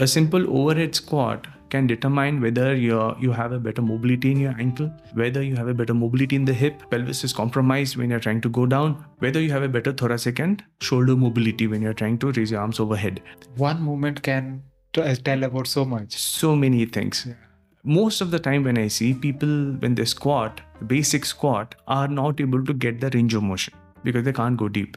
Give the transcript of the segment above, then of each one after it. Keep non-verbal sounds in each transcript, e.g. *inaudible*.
A simple overhead squat can determine whether you you have a better mobility in your ankle, whether you have a better mobility in the hip, pelvis is compromised when you're trying to go down, whether you have a better thoracic and shoulder mobility when you're trying to raise your arms overhead. One movement can uh, tell about so much. So many things. Yeah. Most of the time when I see people when they squat, basic squat, are not able to get the range of motion because they can't go deep.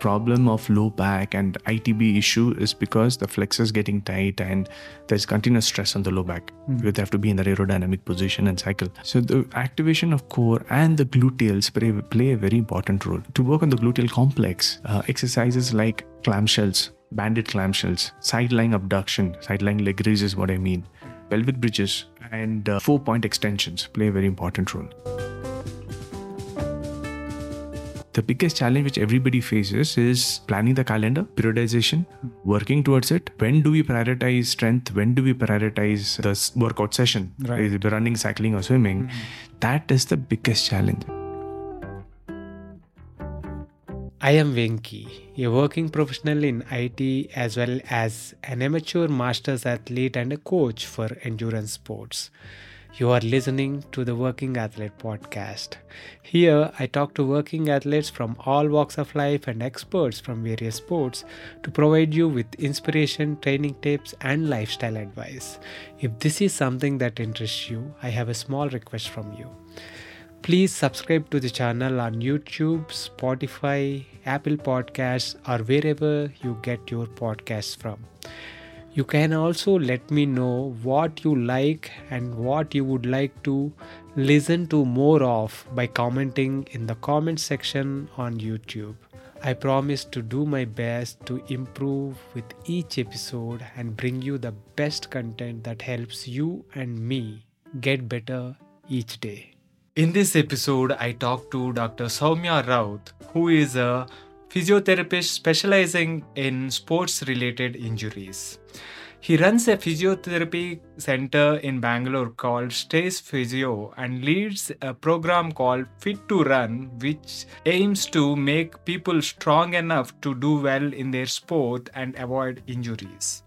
Problem of low back and ITB issue is because the flexors getting tight and there's continuous stress on the low back. Mm. You have to be in the aerodynamic position and cycle. So the activation of core and the gluteals play, play a very important role. To work on the gluteal complex, uh, exercises like clamshells, banded clamshells, side lying abduction, side lying leg raise is what I mean, pelvic bridges, and uh, four point extensions play a very important role the biggest challenge which everybody faces is planning the calendar, periodization, working towards it. When do we prioritize strength? When do we prioritize the workout session? Right. Is it running, cycling, or swimming? Mm-hmm. That is the biggest challenge. I am Venki, a working professional in IT as well as an amateur masters athlete and a coach for endurance sports. You are listening to the Working Athlete podcast. Here, I talk to working athletes from all walks of life and experts from various sports to provide you with inspiration, training tips, and lifestyle advice. If this is something that interests you, I have a small request from you. Please subscribe to the channel on YouTube, Spotify, Apple Podcasts, or wherever you get your podcasts from. You can also let me know what you like and what you would like to listen to more of by commenting in the comment section on YouTube. I promise to do my best to improve with each episode and bring you the best content that helps you and me get better each day. In this episode, I talk to Dr. Somya Rout, who is a physiotherapist specializing in sports related injuries. He runs a physiotherapy center in Bangalore called Stairs Physio and leads a program called Fit to Run, which aims to make people strong enough to do well in their sport and avoid injuries.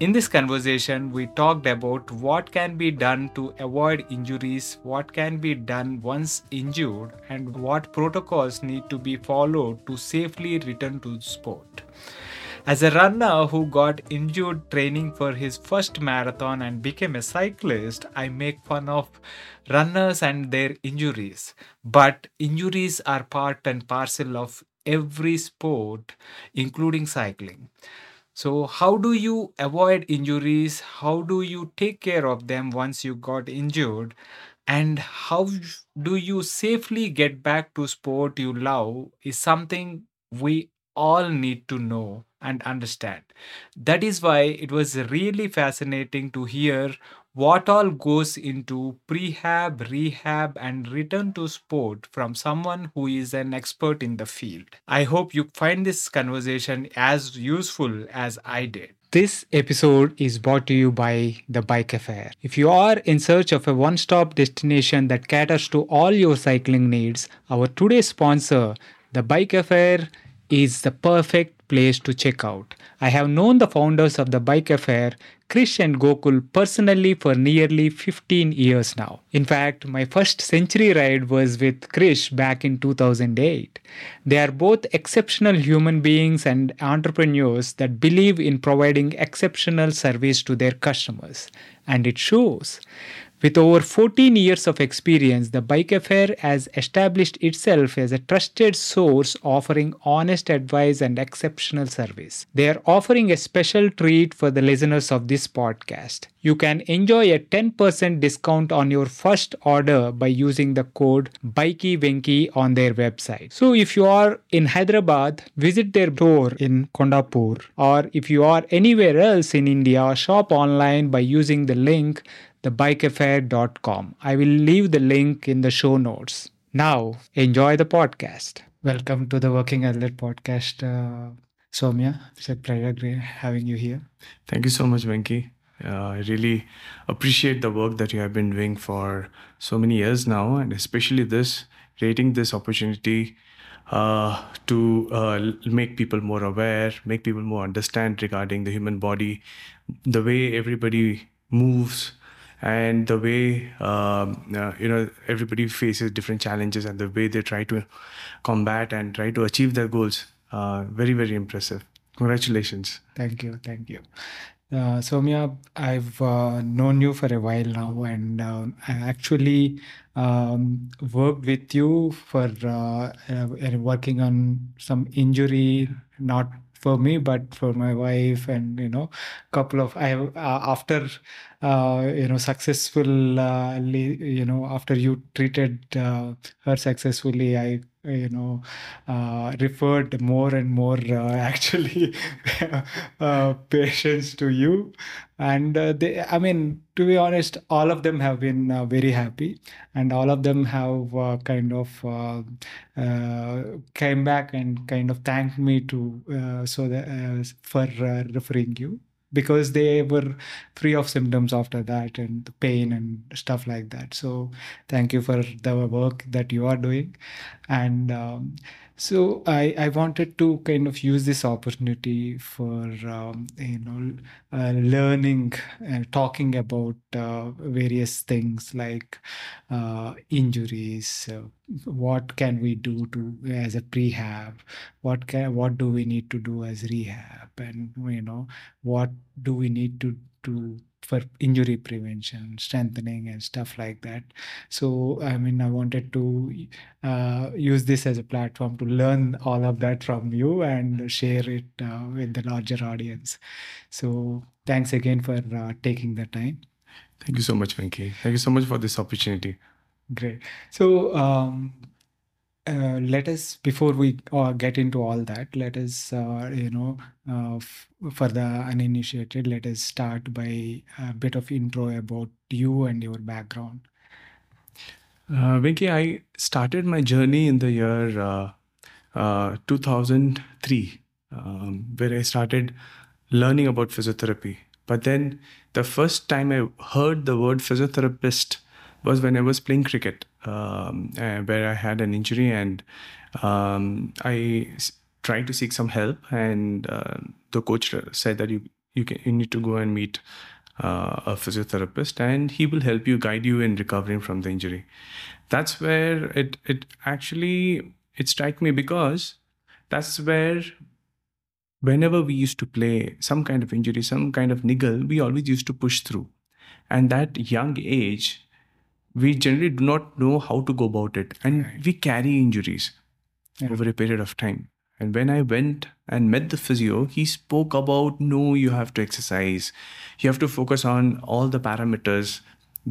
In this conversation, we talked about what can be done to avoid injuries, what can be done once injured, and what protocols need to be followed to safely return to sport. As a runner who got injured training for his first marathon and became a cyclist, I make fun of runners and their injuries. But injuries are part and parcel of every sport, including cycling. So, how do you avoid injuries? How do you take care of them once you got injured? And how do you safely get back to sport you love is something we all need to know and understand. That is why it was really fascinating to hear what all goes into prehab, rehab, and return to sport from someone who is an expert in the field. I hope you find this conversation as useful as I did. This episode is brought to you by The Bike Affair. If you are in search of a one stop destination that caters to all your cycling needs, our today's sponsor, The Bike Affair, is the perfect place to check out. I have known the founders of the Bike Affair, Krish and Gokul, personally for nearly 15 years now. In fact, my first century ride was with Krish back in 2008. They are both exceptional human beings and entrepreneurs that believe in providing exceptional service to their customers, and it shows. With over 14 years of experience, the Bike Affair has established itself as a trusted source offering honest advice and exceptional service. They are offering a special treat for the listeners of this podcast. You can enjoy a 10% discount on your first order by using the code BIKEYVENKY on their website. So if you are in Hyderabad, visit their store in Kondapur or if you are anywhere else in India, shop online by using the link thebikeaffair.com. I will leave the link in the show notes. Now, enjoy the podcast. Welcome to the Working Athlete podcast, uh, Somya. It's a pleasure having you here. Thank you so much, Venki. Uh, I really appreciate the work that you have been doing for so many years now, and especially this, creating this opportunity uh, to uh, make people more aware, make people more understand regarding the human body, the way everybody moves, and the way um, uh, you know everybody faces different challenges and the way they try to combat and try to achieve their goals. Uh, very very impressive. Congratulations. Thank you. Thank you. Uh, Somya, I've uh, known you for a while now, and uh, I actually um, worked with you for uh, uh, working on some injury, not for me, but for my wife, and you know, couple of I have uh, after uh, you know successful, uh, you know, after you treated uh, her successfully, I you know uh, referred more and more uh, *laughs* actually uh, patients to you. And uh, they i mean to be honest all of them have been uh, very happy. And all of them have uh, kind of came back and kind of thanked me to so that, for referring you because they were free of symptoms after that and the pain and stuff like that. So thank you for the work that you are doing. And um, so I, I wanted to kind of use this opportunity for um, you know uh, learning and talking about uh, various things like uh, injuries. What can we do to as a prehab? What can what do we need to do as rehab? And you know what do we need to to for injury prevention, strengthening, and stuff like that. So, I mean, I wanted to uh, use this as a platform to learn all of that from you and share it uh, with the larger audience. So, thanks again for uh, taking the time. Thank you so much, Venki. Thank you so much for this opportunity. Great. So, um, uh, let us before we uh, get into all that let us uh, you know uh, f- for the uninitiated let us start by a bit of intro about you and your background. Uh, Venki, I started my journey in the year uh, 2003 um, where I started learning about physiotherapy. But then the first time I heard the word physiotherapist was when I was playing cricket, um, uh, where I had an injury and um, I tried to seek some help. And uh, the coach said that you you can you need to go and meet uh, a physiotherapist, and he will help you, guide you in recovering from the injury. That's where it it actually it struck me because that's where whenever we used to play some kind of injury, some kind of niggle, we always used to push through. And that young age, we generally do not know how to go about it. And Right. we carry injuries Yeah. over a period of time. And when I went and met the physio, he spoke about no, you have to exercise. You have to focus on all the parameters.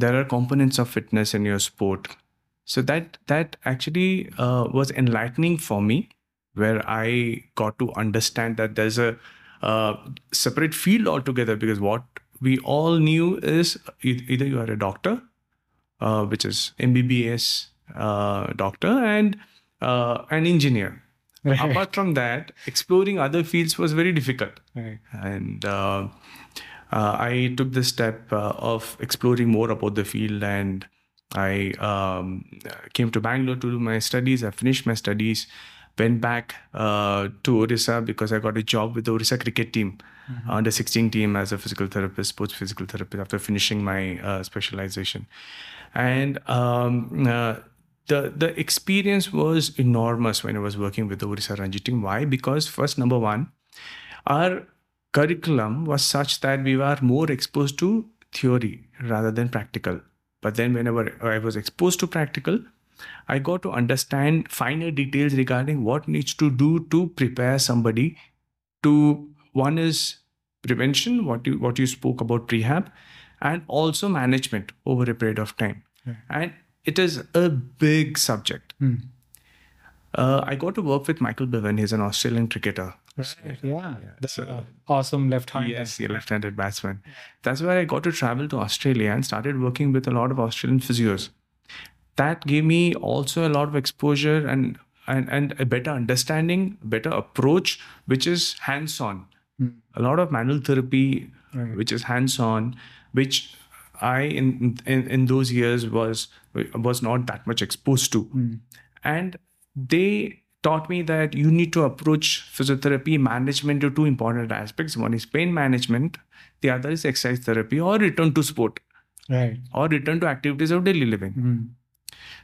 There are components of fitness in your sport. So that that actually uh, was enlightening for me, where I got to understand that there's a uh, separate field altogether. Because what we all knew is either you are a doctor, uh, which is MBBS uh, doctor, and uh, an engineer. right Apart from that, exploring other fields was very difficult right and uh, uh, I took the step uh, of exploring more about the field and I um, came to Bangalore to do my studies. I finished my studies, went back uh, to Orissa because I got a job with the Orissa cricket team, under 16 team as a physical therapist, sports physical therapist after finishing my uh, specialization. And um, uh, the the experience was enormous when I was working with the Orissa Ranji team. Why? Because first, number one, our curriculum was such that we were more exposed to theory rather than practical. But then, whenever I was exposed to practical, I got to understand finer details regarding what needs to do to prepare somebody to one is prevention, what you what you spoke about prehab, and also management over a period of time. Right. And it is a big subject. Hmm. Uh, I got to work with Michael Bevan. He's an Australian cricketer. Right, yeah, so- uh, awesome left hand Yes, a left-handed batsman. That's where I got to travel to Australia and started working with a lot of Australian physios. That gave me also a lot of exposure and and, and a better understanding, better approach, which is hands-on. Hmm. A lot of manual therapy, Right. which is hands-on, which I in, in in those years was was not that much exposed to Hmm. and they taught me that you need to approach physiotherapy management to two important aspects. One is pain management, the other is exercise therapy or return to sport Right. or return to activities of daily living. Mm.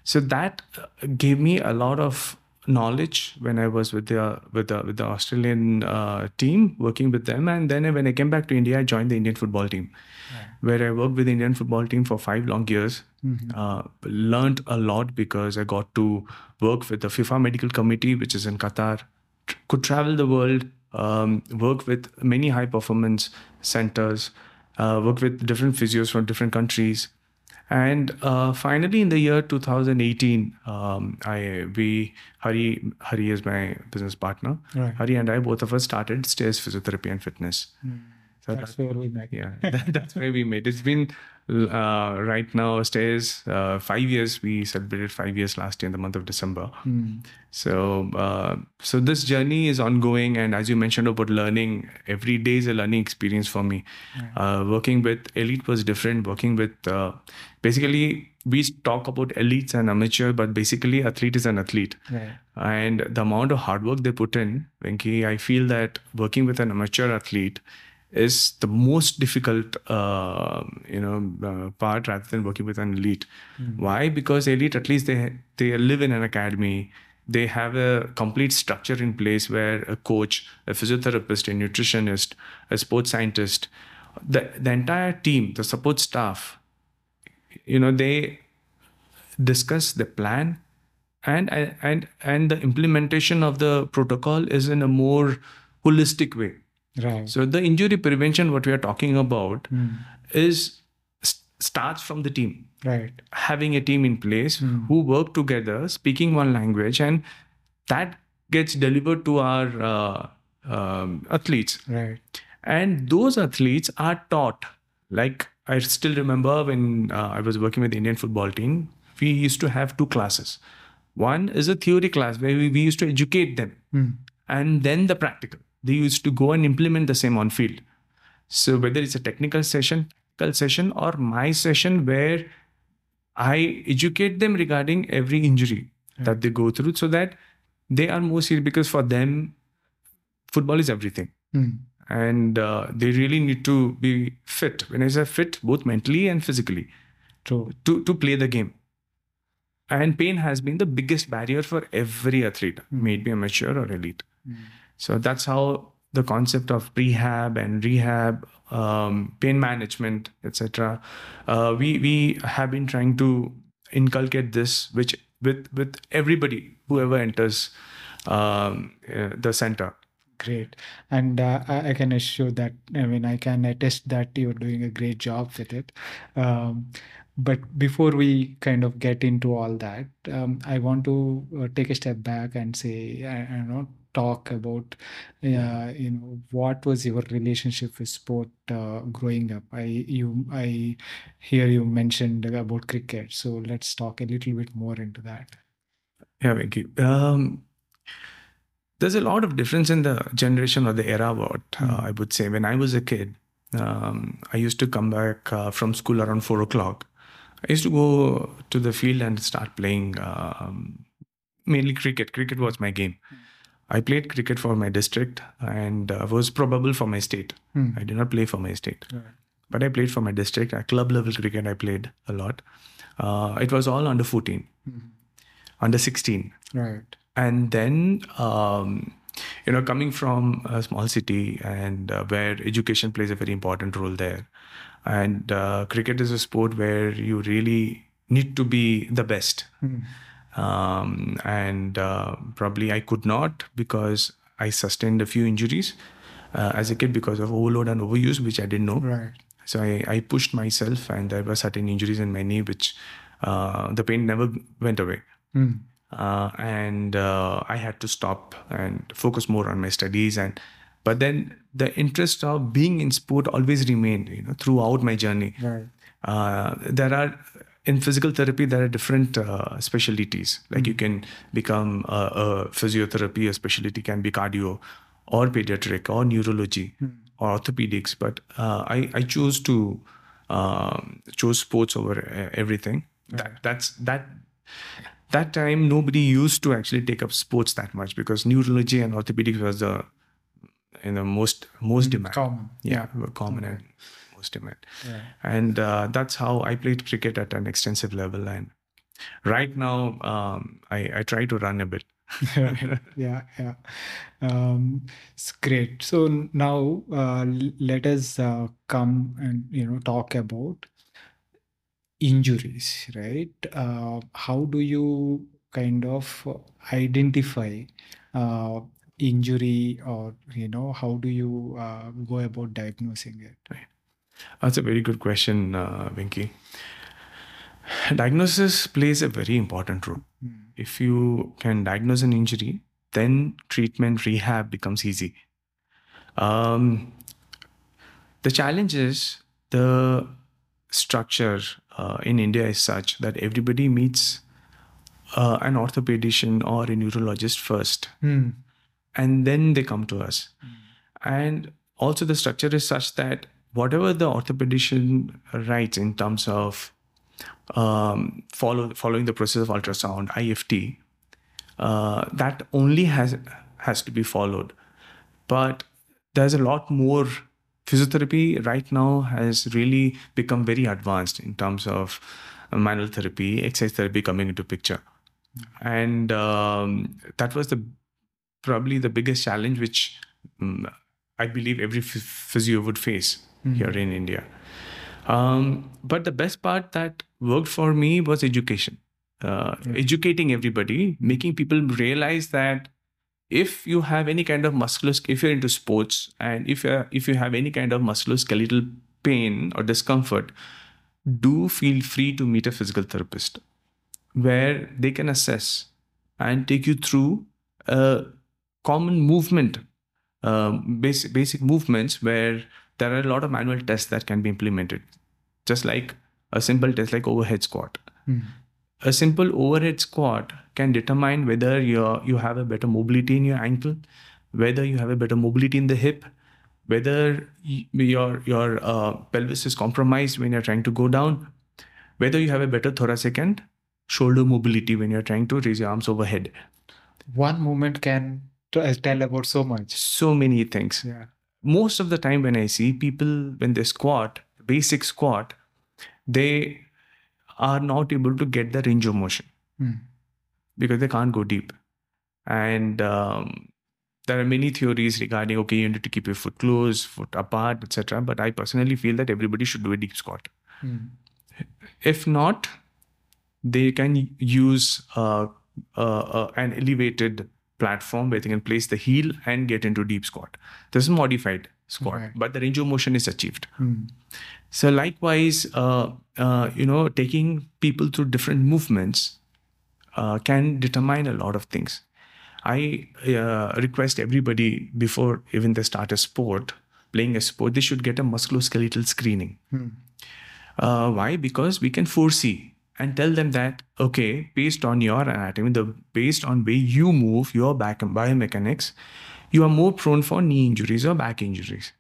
So that gave me a lot of knowledge when I was with the with the with the Australian uh, team working with them, and then when I came back to India, I joined the Indian football team, where I worked with the Indian football team for five long years. Mhm. Uh, learned a lot because I got to work with the FIFA medical committee, which is in Qatar. Could travel the world, um, work with many high performance centers, uh, work with different physios from different countries. And uh, finally, in the year 2018, um, I we Hari Hari is my business partner. Right. Hari and I both of us started Stairs Physiotherapy and Fitness. So *laughs* That's where we met. yeah, that, that's where we made. It's been uh, right now Stairs uh, five years. We celebrated five years last year in the month of December. Mm. So, uh, so this journey is ongoing, and as you mentioned about learning, every day is a learning experience for me. Uh, working with elite was different. Working with uh, basically we talk about elites and amateur, but basically athlete is an athlete, Right. and the amount of hard work they put in, Venki, I feel that working with an amateur athlete is the most difficult, uh, you know, uh, part rather than working with an elite. Why? Because elite, at least they they live in an academy. They have a complete structure in place where a coach, a physiotherapist, a nutritionist, a sports scientist, the the entire team, the support staff, you know, they discuss the plan and and and the implementation of the protocol is in a more holistic way Right. so the injury prevention what we are talking about Mm. is st- starts from the team Right. having a team in place who work together speaking one language and that gets delivered to our uh, um, athletes Right. and those athletes are taught like i still remember when uh, i was working with the indian football team we used to have two classes one is a theory class where we, we used to educate them Mm. and then the practical they used to go and implement the same on field. So whether it's a technical session technical session or my session where i educate them regarding every injury that they go through so that they are more serious because for them football is everything. Mm. and uh, they really need to be fit. When i say fit both mentally and physically True. to, to play the game. And pain has been the biggest barrier for every athlete may it be amateur or elite so that's how the concept of prehab and rehab um, pain management etc uh, we we have been trying to inculcate this which with with everybody whoever enters um, uh, the center Great. And uh, I, can assure that, I mean, I can attest that you're doing a great job with it. Um, but before we kind of get into all that, um, I want to uh, take a step back and say, I, I know, talk about, uh, you know, what was your relationship with sport uh, growing up? I you I hear you mentioned about cricket, so let's talk a little bit more into that. Yeah, Venki. Um, there's a lot of difference in the generation or the era. What uh, I would say, when I was a kid, um, I used to come back uh, from school around four o'clock. I used to go to the field and start playing um, mainly cricket. Cricket was my game. I played cricket for my district and uh, was probable for my state. Hmm. I did not play for my state, Right. but I played for my district. At club level cricket, I played a lot. Uh, it was all under 14, under 16 Right. and then um, you know coming from a small city and uh, where education plays a very important role there and uh, cricket is a sport where you really need to be the best um, and uh, probably i could not because i sustained a few injuries uh, as a kid because of overload and overuse which i didn't know Right. so I, I pushed myself and there were certain injuries in my knee which uh, the pain never went away Mm. uh, and uh, I had to stop and focus more on my studies. And but then the interest of being in sport always remained, you know, throughout my journey. Right. Uh, there are in physical therapy there are different uh, specialties. Like you can become a, a physiotherapy. A specialty can be cardio, or pediatric, or neurology, or orthopedics. But uh, I I chose to um, chose sports over uh, everything. That, that's that that time nobody used to actually take up sports that much because neurology and orthopedics was the you know most most demand. Common. Yeah, were common and demand. Yeah. And uh, that's how I played cricket at an extensive level. And right now, um, I, I try to run a bit. *laughs* yeah, yeah. Um, it's great. So now uh, let us uh, come and you know talk about injuries, right? Uh, how do you kind of identify uh, injury, or you know, how do you uh, go about diagnosing it? That's a very good question, uh, Venki. Diagnosis plays a very important role. Hmm. If you can diagnose an injury, then treatment rehab becomes easy. Um, the challenge is the structure uh, in India is such that everybody meets uh, an orthopedician or a neurologist first, Hmm. and then they come to us. And also, the structure is such that whatever the orthopedician writes in terms of um, follow, following the process of ultrasound, IFT, uh, that only has has to be followed. But there's a lot more. Physiotherapy right now has really become very advanced in terms of manual therapy, exercise therapy coming into picture, and um, that was the probably the biggest challenge which um, I believe every ph- physio would face here in India. Um, but the best part that worked for me was education, uh, educating everybody, making people realize that if you have any kind of musculoskeletal, if you're into sports, and if you if you have any kind of musculoskeletal pain or discomfort, do feel free to meet a physical therapist, where they can assess and take you through a common movement, um, basic basic movements where there are a lot of manual tests that can be implemented, just like a simple test like overhead squat. Hmm. A simple overhead squat can determine whether you you have a better mobility in your ankle, whether you have a better mobility in the hip, whether your your uh, pelvis is compromised when you're trying to go down, whether you have a better thoracic and shoulder mobility when you're trying to raise your arms overhead. One movement can tell about so much. So many things. Yeah. Most of the time when I see people when they squat, basic squat, they are not able to get the range of motion Hmm. because they can't go deep. And um, there are many theories regarding okay, you need to keep your foot closed, foot apart, etc. But I personally feel that everybody should do a deep squat. Hmm. If not, they can use uh, uh, uh, an elevated platform where they can place the heel and get into deep squat. This is modified squat, Right. but the range of motion is achieved. Hmm. So likewise, uh, uh, you know, taking people through different movements uh, can determine a lot of things. I uh, request everybody before even they start a sport, playing a sport, they should get a musculoskeletal screening. Uh, why? Because we can foresee and tell them that okay, based on your anatomy, the based on way you move, your back and biomechanics, you are more prone for knee injuries or back injuries.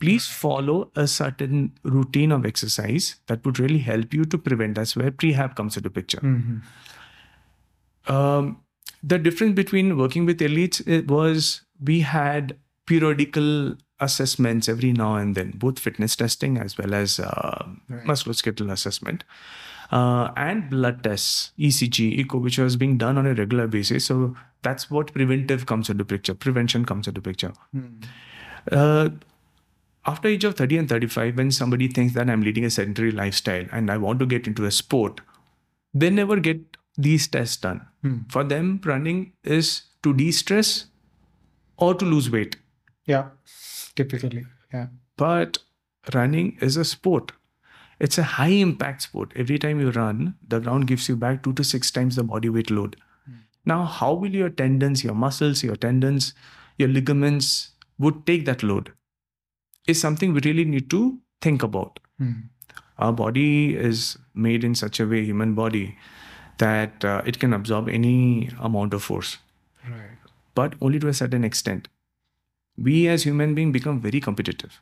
Please follow a certain routine of exercise that would really help you to prevent. That's where prehab comes into picture. Hmm. Um, the difference between working with elites it was we had periodical assessments every now and then, both fitness testing as well as uh, Right. musculoskeletal assessment. Uh, and blood tests, ECG, echo, which was being done on a regular basis. So that's what preventive comes into picture. Prevention comes into picture. Hmm. Uh, after age of 30 and 35, when somebody thinks that I'm leading a sedentary lifestyle and I want to get into a sport, they never get these tests done. Hmm. For them, running is to de-stress or to lose weight. Yeah. Typically. Yeah. But running is a sport. It's a high impact sport. Every time you run, the ground gives you back two to six times the body weight load. Now, how will your tendons, your muscles, your tendons, your ligaments would take that load? Is something we really need to think about. Hmm. Our body is made in such a way, human body, that uh, it can absorb any amount of force, Right. but only to a certain extent. We as human beings become very competitive.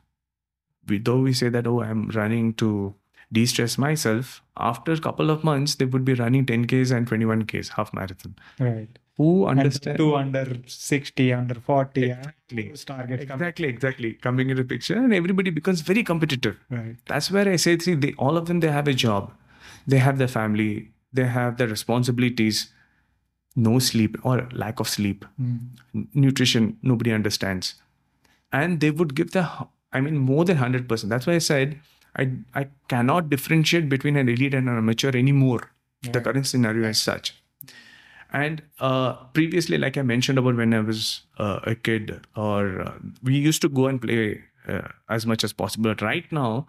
We, though we say that, oh, I'm running to de-stress myself. After a couple of months, they would be running 10Ks and 21Ks, half marathon. Right. Who understand? two under 60, under 40. Exactly. Those targets come- Exactly, exactly. Coming into the picture, and everybody becomes very competitive. Right. That's where I say, see, they, all of them, they have a job, they have their family, they have their responsibilities, no sleep or lack of sleep, Mm. Nutrition, nobody understands. And they would give the, I mean, more than 100%. That's why I said, I, I cannot differentiate between an elite and an amateur anymore. The current scenario is such. And uh, previously, like I mentioned about when I was uh, a kid, or uh, we used to go and play uh, as much as possible. But right now,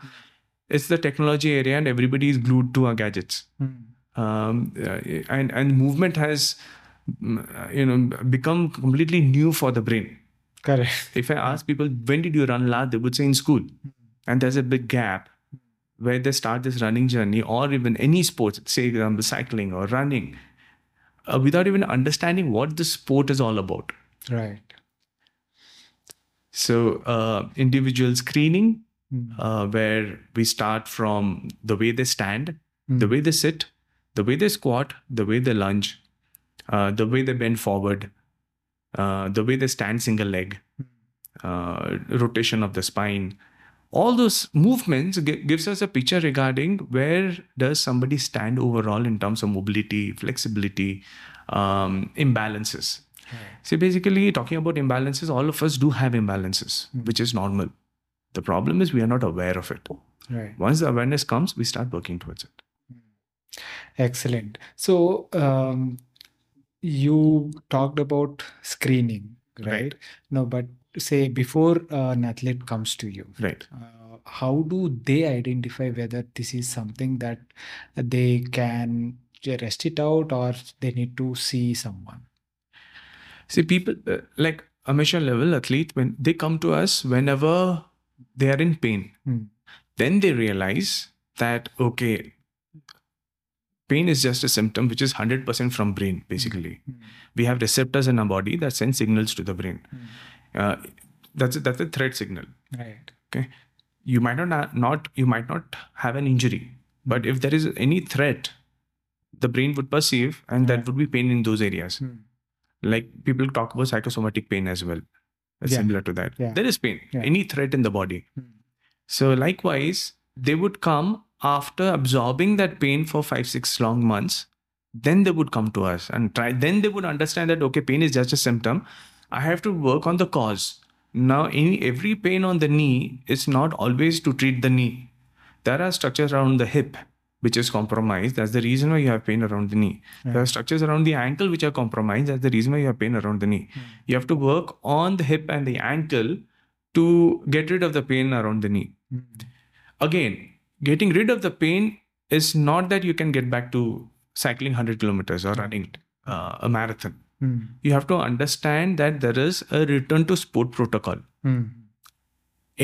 it's the technology area, and everybody is glued to our gadgets. Mm. Um, uh, and and movement has, mm, uh, you know, become completely new for the brain. Correct. If I ask people when did you run last, they would say in school, and there's a big gap where they start this running journey, or even any sports, say example cycling or running, uh, without even understanding what the sport is all about. Right. So uh, individual screening, Mm. uh, where we start from the way they stand, Mm. the way they sit, the way they squat, the way they lunge, uh, the way they bend forward, uh, the way they stand single leg, uh, rotation of the spine. All those movements gi- gives us a picture regarding where does somebody stand overall in terms of mobility, flexibility, um, imbalances. See, basically, talking about imbalances, all of us do have imbalances, which is normal. The problem is we are not aware of it. Right. Once the awareness comes, we start working towards it. Excellent. So, um, you talked about screening, right? Right. No, but say before uh, an athlete comes to you, Right. uh, how do they identify whether this is something that they can rest it out or they need to see someone? See, people uh, like amateur level athlete, when they come to us whenever they are in pain, Hmm. then they realize that, okay, pain is just a symptom which is 100% from brain, basically. We have receptors in our body that send signals to the brain. Uh, that's, a, that's a threat signal. Right. Okay. You might not, not, you might not have an injury, but if there is any threat, the brain would perceive and Yeah. that would be pain in those areas. Hmm. like people talk about psychosomatic pain as well uh, Yeah. similar to that Yeah. there is pain any threat in the body Hmm. so likewise they would come after absorbing that pain for 5 6 long months then they would come to us and try then they would understand that okay pain is just a symptom. I have to work on the cause. Now any every pain on the knee is not always to treat the knee. There are structures around the hip which is compromised. That's the reason why you have pain around the knee. There are structures around the ankle which are compromised. That's the reason why you have pain around the knee. You have to work on the hip and the ankle to get rid of the pain around the knee. Hmm. again getting rid of the pain is not that you can get back to cycling 100 kilometers or running uh, a marathon Hmm. you have to understand that there is a return to sport protocol Hmm.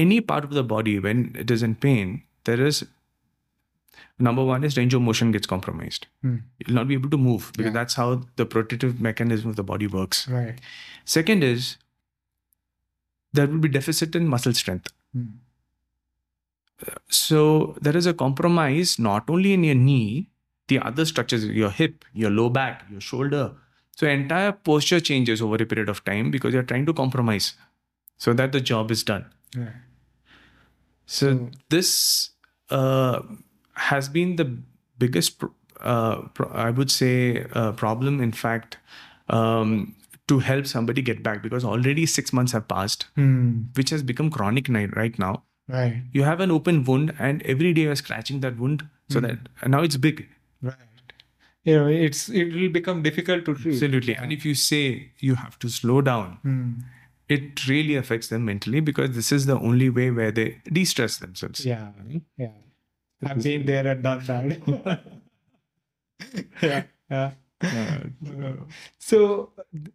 any part of the body when it is in pain there is number one is range of motion gets compromised Hmm. you'll not be able to move because Yeah. that's how the protective mechanism of the body works Right. second is there will be deficit in muscle strength Hmm. So there is a compromise not only in your knee the other structures your hip your low back your shoulder so entire posture changes over a period of time because you're trying to compromise so that the job is done so So- this uh, has been the biggest, uh, pro- I would say, uh, problem. In fact, um, to help somebody get back because already six months have passed, Hmm. which has become chronic ni- right now. Right. You have an open wound, and every day you're scratching that wound, so that now it's big. Right. You know, it's it will become difficult to treat. Absolutely. And if you say you have to slow down, Hmm. it really affects them mentally because this is the only way where they de-stress themselves. Yeah. Yeah. I've been there and done that. *laughs* yeah. Yeah. Uh, So,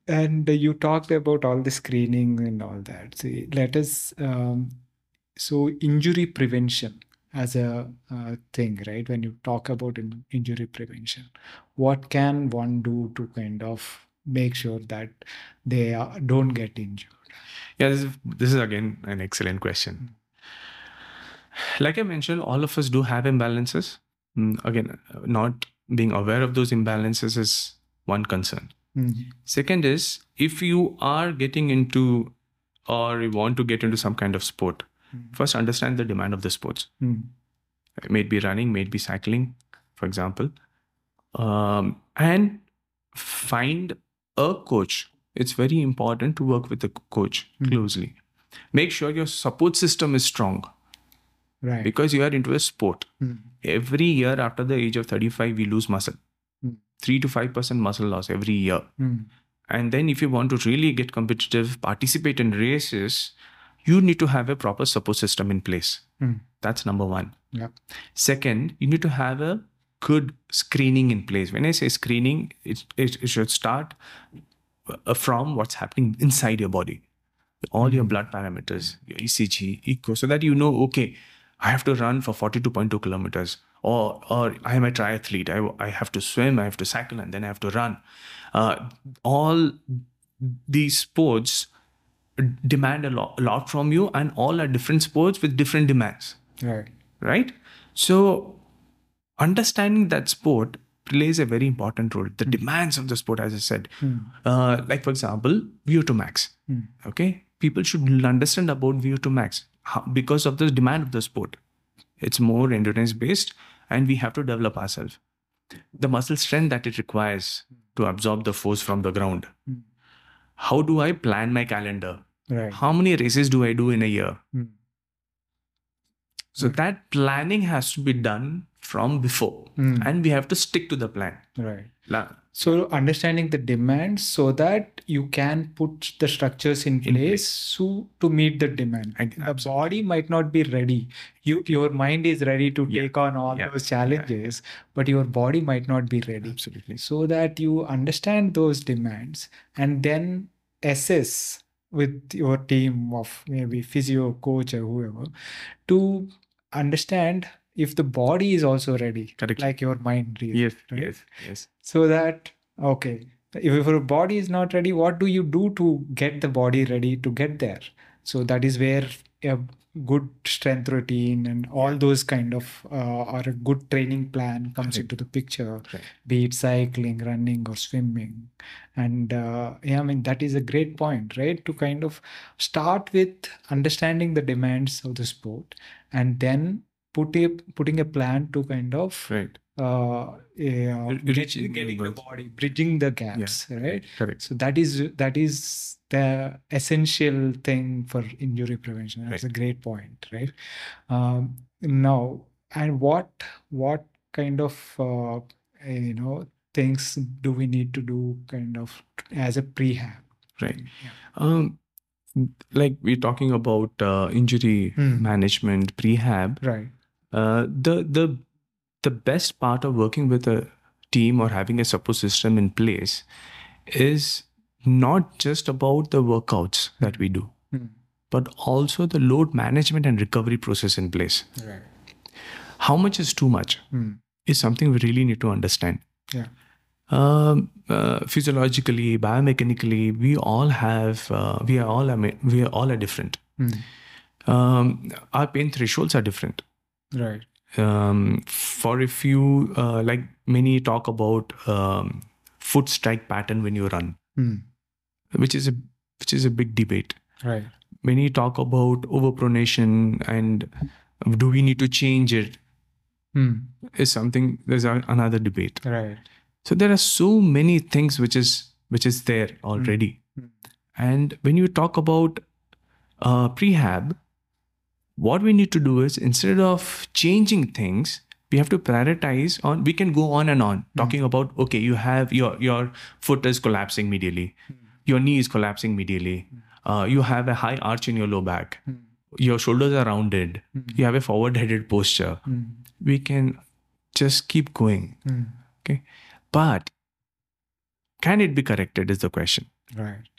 and you talked about all the screening and all that. See, let us, um, so injury prevention as a uh, thing, right? When you talk about in- injury prevention, what can one do to kind of make sure that they are, don't get injured? Yeah, this is, this is again an excellent question. like I mentioned, all of us do have imbalances. Mm, Again, not being aware of those imbalances is one concern. Mm. Second is if you are getting into or you want to get into some kind of sport, Mm. first understand the demand of the sports. Mm. It may be running, may be cycling, for example, um, and find a coach. It's very important to work with a coach Mm. closely. Make sure your support system is strong Right. because you are into a sport. Mm. Every year after the age of 35, we lose muscle. Mm. 3 to 5% muscle loss every year. And then, if you want to really get competitive, participate in races, you need to have a proper support system in place. Mm. That's number one. Yeah. Second, you need to have a good screening in place. When I say screening, it, it, it should start uh, from what's happening inside your body. All your blood parameters, your ECG, echo, so that you know, okay, I have to run for 42.2 kilometers, or or I am a triathlete. I, I have to swim, I have to cycle, and then I have to run. Uh, all these sports demand a lot, a lot from you, and all are different sports with different demands Right. right? So, understanding that sport plays a very important role. The demands of the sport, as I said, Mm. uh, like for example, VO2 max. Mm. Okay, people should understand about VO2 max how, because of the demand of the sport. It's more endurance based, and we have to develop ourselves. The muscle strength that it requires to absorb the force from the ground. How do I plan my calendar? Right. How many races do I do in a year? Mm. So that planning has to be done from before, Mm. and we have to stick to the plan. Right. La- So understanding the demands so that you can put the structures in In place so, to meet the demand. And- the body might not be ready. You your mind is ready to Yeah. take on all Yeah. those challenges, but your body might not be ready. Absolutely. So that you understand those demands and then assess with your team of maybe physio coach or whoever to understand if the body is also ready Correct. like your mind is Yes, right? yes, yes. so that okay if your body is not ready what do you do to get the body ready to get there so that is where a good strength routine and all those kind of uh, or a good training plan comes Correct. into the picture Right. be it cycling running or swimming and uh, yeah i mean that is a great point right to kind of start with understanding the demands of the sport and then put a putting a plan to kind of Right. uh, yeah, Re- get- getting the body, bridging the gaps, right? Correct. So that is that is the essential thing for injury prevention. That's a great point, right? Um, now, and what what kind of uh, you know things do we need to do, kind of as a prehab? Right. Yeah. Um, like we're talking about uh, injury Hmm. management, prehab. Right. Uh, the the the best part of working with a team or having a support system in place is not just about the workouts that we do, Hmm. but also the load management and recovery process in place. Right. How much is too much Hmm. is something we really need to understand. Yeah. Um, uh, physiologically, biomechanically, we all have, uh, we are all, we are all are different. Hmm. Um, our pain thresholds are different. Right. Um, for a few, uh, like many talk about um, foot strike pattern when you run, Hmm. which is a which is a big debate. Right. Many talk about overpronation and do we need to change it? Hmm. Is something there's a, another debate. Right. So there are so many things which is which is there already. Mm. And when you talk about uh, prehab, what we need to do is instead of changing things, we have to prioritize on. We can go on and on talking about okay, you have your your foot is collapsing medially, your knee is collapsing medially, uh, you have a high arch in your low back, Hmm. your shoulders are rounded, Hmm. you have a forward-headed posture. Hmm. We can just keep going. okay But can it be corrected is the question. Right.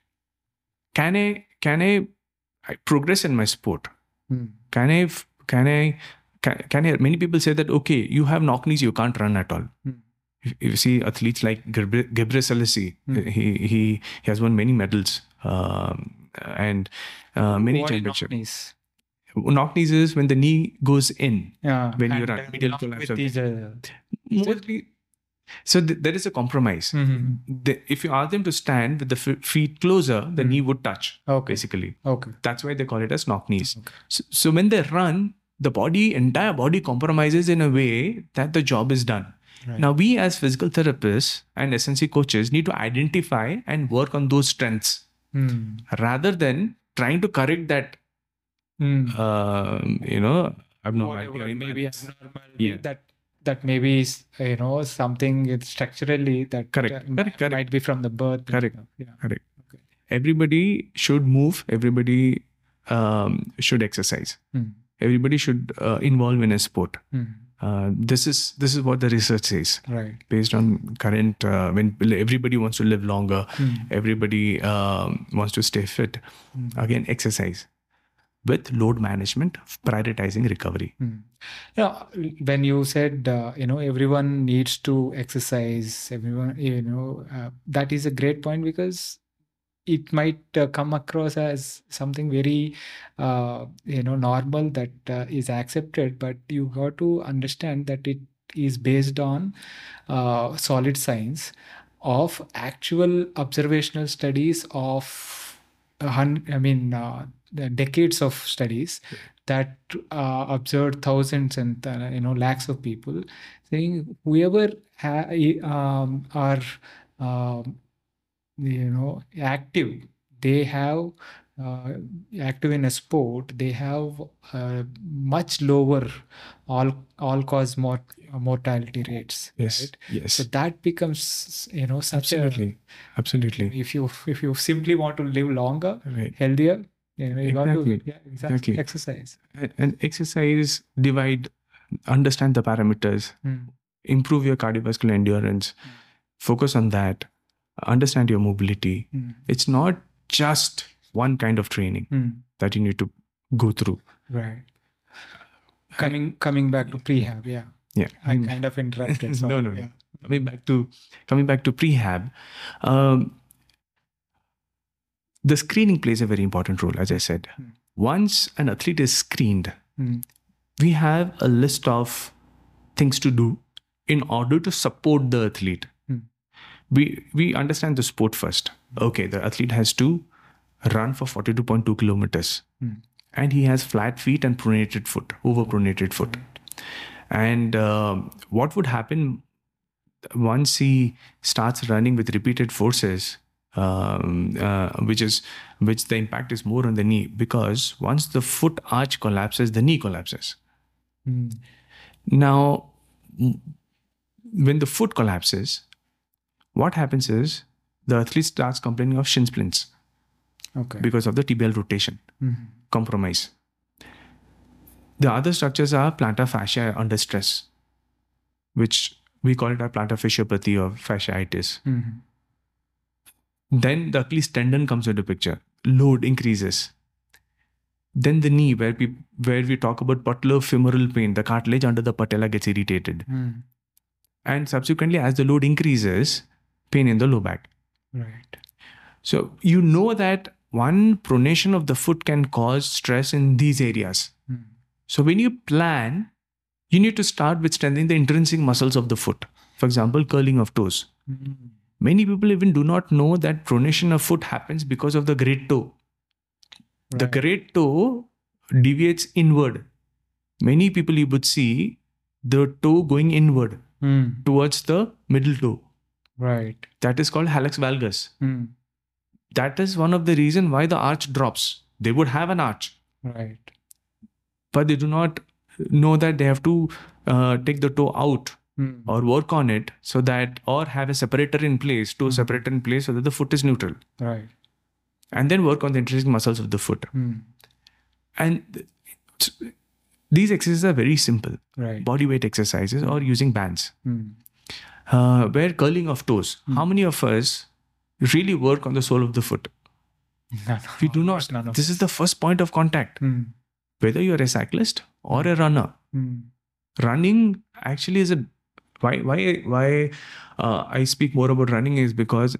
Can I can I, I progress in my sport? Can I can I can, can I many people say that okay, you have knock knees, you can't run at all. Hmm. If You see athletes like Gebrselassie, Hmm. he, he he has won many medals um, and uh, many championships. knock knees is when the knee goes in. Yeah. When you and run, then medial knock collapse with so th- there is a compromise. Mhm. The, if you ask them to stand with the f- feet closer, the knee would touch. Okay. Basically, Okay. that's why they call it as knock knees. Okay. So, so when they run, the body, entire body compromises in a way that the job is done. Right. Now, we as physical therapists and S&C coaches need to identify and work on those strengths Hmm. rather than trying to correct that, Hmm. um, you know, abnormality. Whatever, maybe abnormal. Yeah. That that maybe is you know something structurally that Correct, uh, correct, correct. might be from the birth. Correct. Yeah. Correct. Okay. Everybody should move. Everybody um, should exercise. Hmm. Everybody should uh, involve in a sport. Hmm. Uh, this is this is what the research says Right. based on current uh, when everybody wants to live longer Hmm. everybody um, wants to stay fit Hmm. again exercise with load management prioritizing recovery Hmm. Yeah, when you said uh, you know everyone needs to exercise, everyone you know uh, that is a great point because it might uh, come across as something very uh, you know normal that uh, is accepted, but you got to understand that it is based on uh, solid science of actual observational studies of I mean uh, decades of studies that uh, observed thousands and uh, you know lakhs of people saying whoever ha- um, are um, you know active they have uh, active in a sport they have uh, much lower all all cause mort- mortality rates right? yes. So that becomes you know absolutely absolutely. If you if you simply want to live longer right. healthier you you got to Exactly. yeah, exactly. Exercise and, exercise divide understand the parameters Hmm. improve your cardiovascular endurance focus on that understand your mobility Hmm. it's not just one kind of training Hmm. that you need to go through Right. Coming coming back to prehab, yeah. yeah I kind of interrupted. *laughs* no, no, no. yeah. Coming back to coming back to prehab, um, the screening plays a very important role. As I said, Hmm. once an athlete is screened, Hmm. we have a list of things to do in order to support the athlete. Hmm. We we understand the sport first. Okay, the athlete has to run for forty two point two kilometers, Hmm. and he has flat feet and pronated foot, over pronated foot. And um, what would happen once he starts running with repeated forces, um, uh, which is which the impact is more on the knee because once the foot arch collapses, the knee collapses. Hmm. Now, when the foot collapses, what happens is the athlete starts complaining of shin splints Okay. because of the tibial rotation Hmm. compromise. The other structures are plantar fascia under stress, which we call it a plantar fasciopathy or fasciitis. Hmm. Then the Achilles tendon comes into picture. Load increases. Then the knee, where we where we talk about patellofemoral pain, the cartilage under the patella gets irritated, Hmm. and subsequently, as the load increases, pain in the low back. Right. So you know that one pronation of the foot can cause stress in these areas. Hmm. So when you plan, you need to start with strengthening the intrinsic muscles of the foot. For example, curling of toes. Hmm. Many people even do not know that pronation of foot happens because of the great toe. The great toe deviates inward. Many people you would see the toe going inward Hmm. towards the middle toe. Right. That is called hallux valgus. Hmm. That is one of the reason why the arch drops. They would have an arch, Right. but they do not know that they have to uh, take the toe out Hmm. or work on it so that or have a separator in place toe separator in place so that the foot is neutral Right. and then work on the intrinsic muscles of the foot Hmm. and th- these exercises are very simple Right. body weight exercises or using bands Hmm. uh, where curling of toes how many of us really work on the sole of the foot *laughs* No, we do not None of this is the first point of contact Hmm. whether you're a cyclist or a runner Hmm. running actually is a why why why uh, I speak more about running is because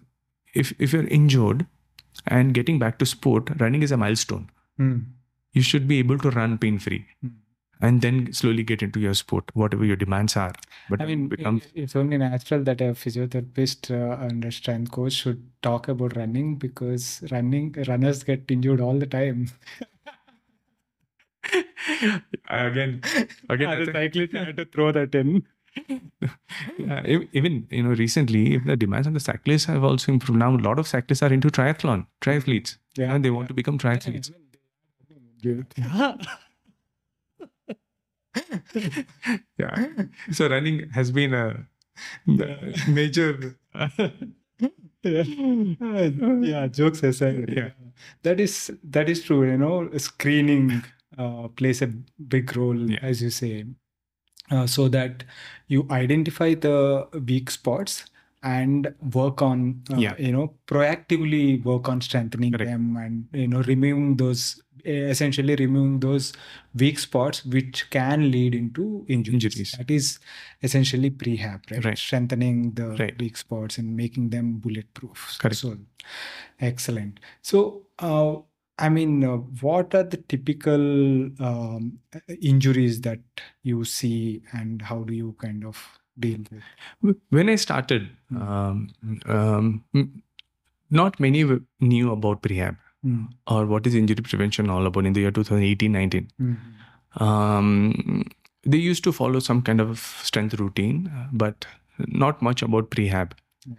if if you're injured and getting back to sport, running is a milestone. Hmm. you should be able to run pain free. Hmm. And then slowly get into your sport, whatever your demands are. But I mean, it becomes it's only natural that a physiotherapist uh, and a strength coach should talk about running because running runners get injured all the time. *laughs* again, *laughs* again, As a cyclist, I had to throw that in. *laughs* Yeah, even you know recently the demands on the cyclists have also improved now a lot of cyclists are into triathlon triathletes Yeah, and they want to become triathletes Yeah. yeah so running has been a major *laughs* yeah, jokes aside. Yeah. that is that is true. You know, screening uh, plays a big role, Yeah. as you say, uh, so that you identify the weak spots and work on, uh, Yeah. you know, proactively work on strengthening Correct. them and you know removing those essentially removing those weak spots which can lead into injuries. Injuries. That is essentially prehab, right? Right. Strengthening the Right. weak spots and making them bulletproof. Correct. So, excellent. So, uh, I mean, uh, what are the typical um, injuries that you see, and how do you kind of deal with? when i started Hmm. um, um, not many knew about prehab Mm, or what is injury prevention all about in the year 2018 19 mm, um, they used to follow some kind of strength routine, uh, but not much about prehab. Yeah.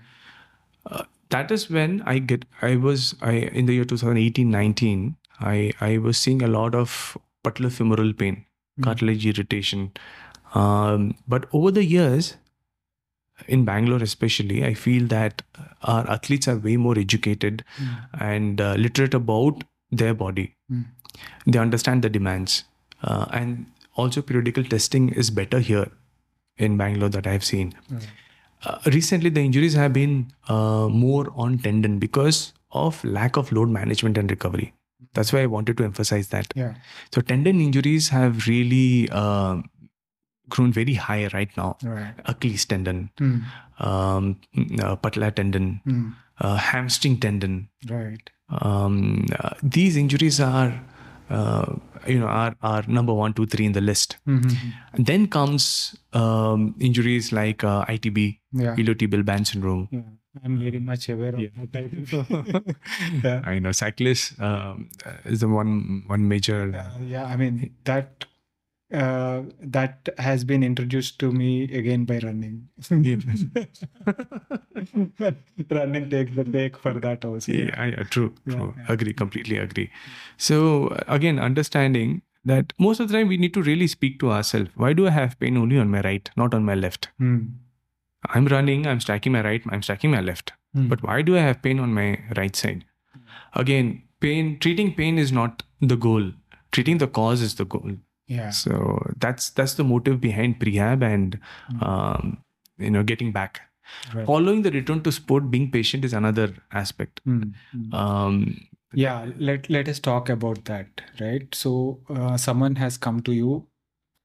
Uh, that is when I get. I was I in the year 2018-19. I I was seeing a lot of patellofemoral pain, Mm. cartilage irritation. Um, but over the years, in Bangalore especially, I feel that our athletes are way more educated mm, and uh, literate about their body. Mm. They understand the demands. Uh, and also, periodical testing is better here in Bangalore that I've seen. Right. Uh, recently, the injuries have been uh, more on tendon because of lack of load management and recovery. That's why I wanted to emphasize that. Yeah. So, tendon injuries have really uh, grown very high right now. Right. Achilles tendon, Mm, um, uh, patella tendon, mm, uh, hamstring tendon, right. um, uh, these injuries are uh, you know are, are number one two three in the list Mhm. and then comes um, injuries like uh, itb Yeah. iliotibial band syndrome yeah. I'm very much aware of Yeah. that. *laughs* yeah. i know cyclists um, is the one one major Uh, yeah, I mean that uh, that has been introduced to me again by running. *laughs* running takes the take for that also. yeah, yeah true Yeah, true yeah. agree completely agree so again understanding that most of the time we need to really speak to ourselves why do i have pain only on my right not on my left Hmm. i'm running i'm stacking my right i'm stacking my left Hmm. But why do I have pain on my right side? Again, pain treating pain is not the goal. Treating the cause is the goal. Yeah, So that's that's the motive behind prehab and Mm. um, you know getting back. right. Following the return to sport, being patient is another aspect. Hmm. Hmm. Um, yeah let let us talk about that right so uh, someone has come to you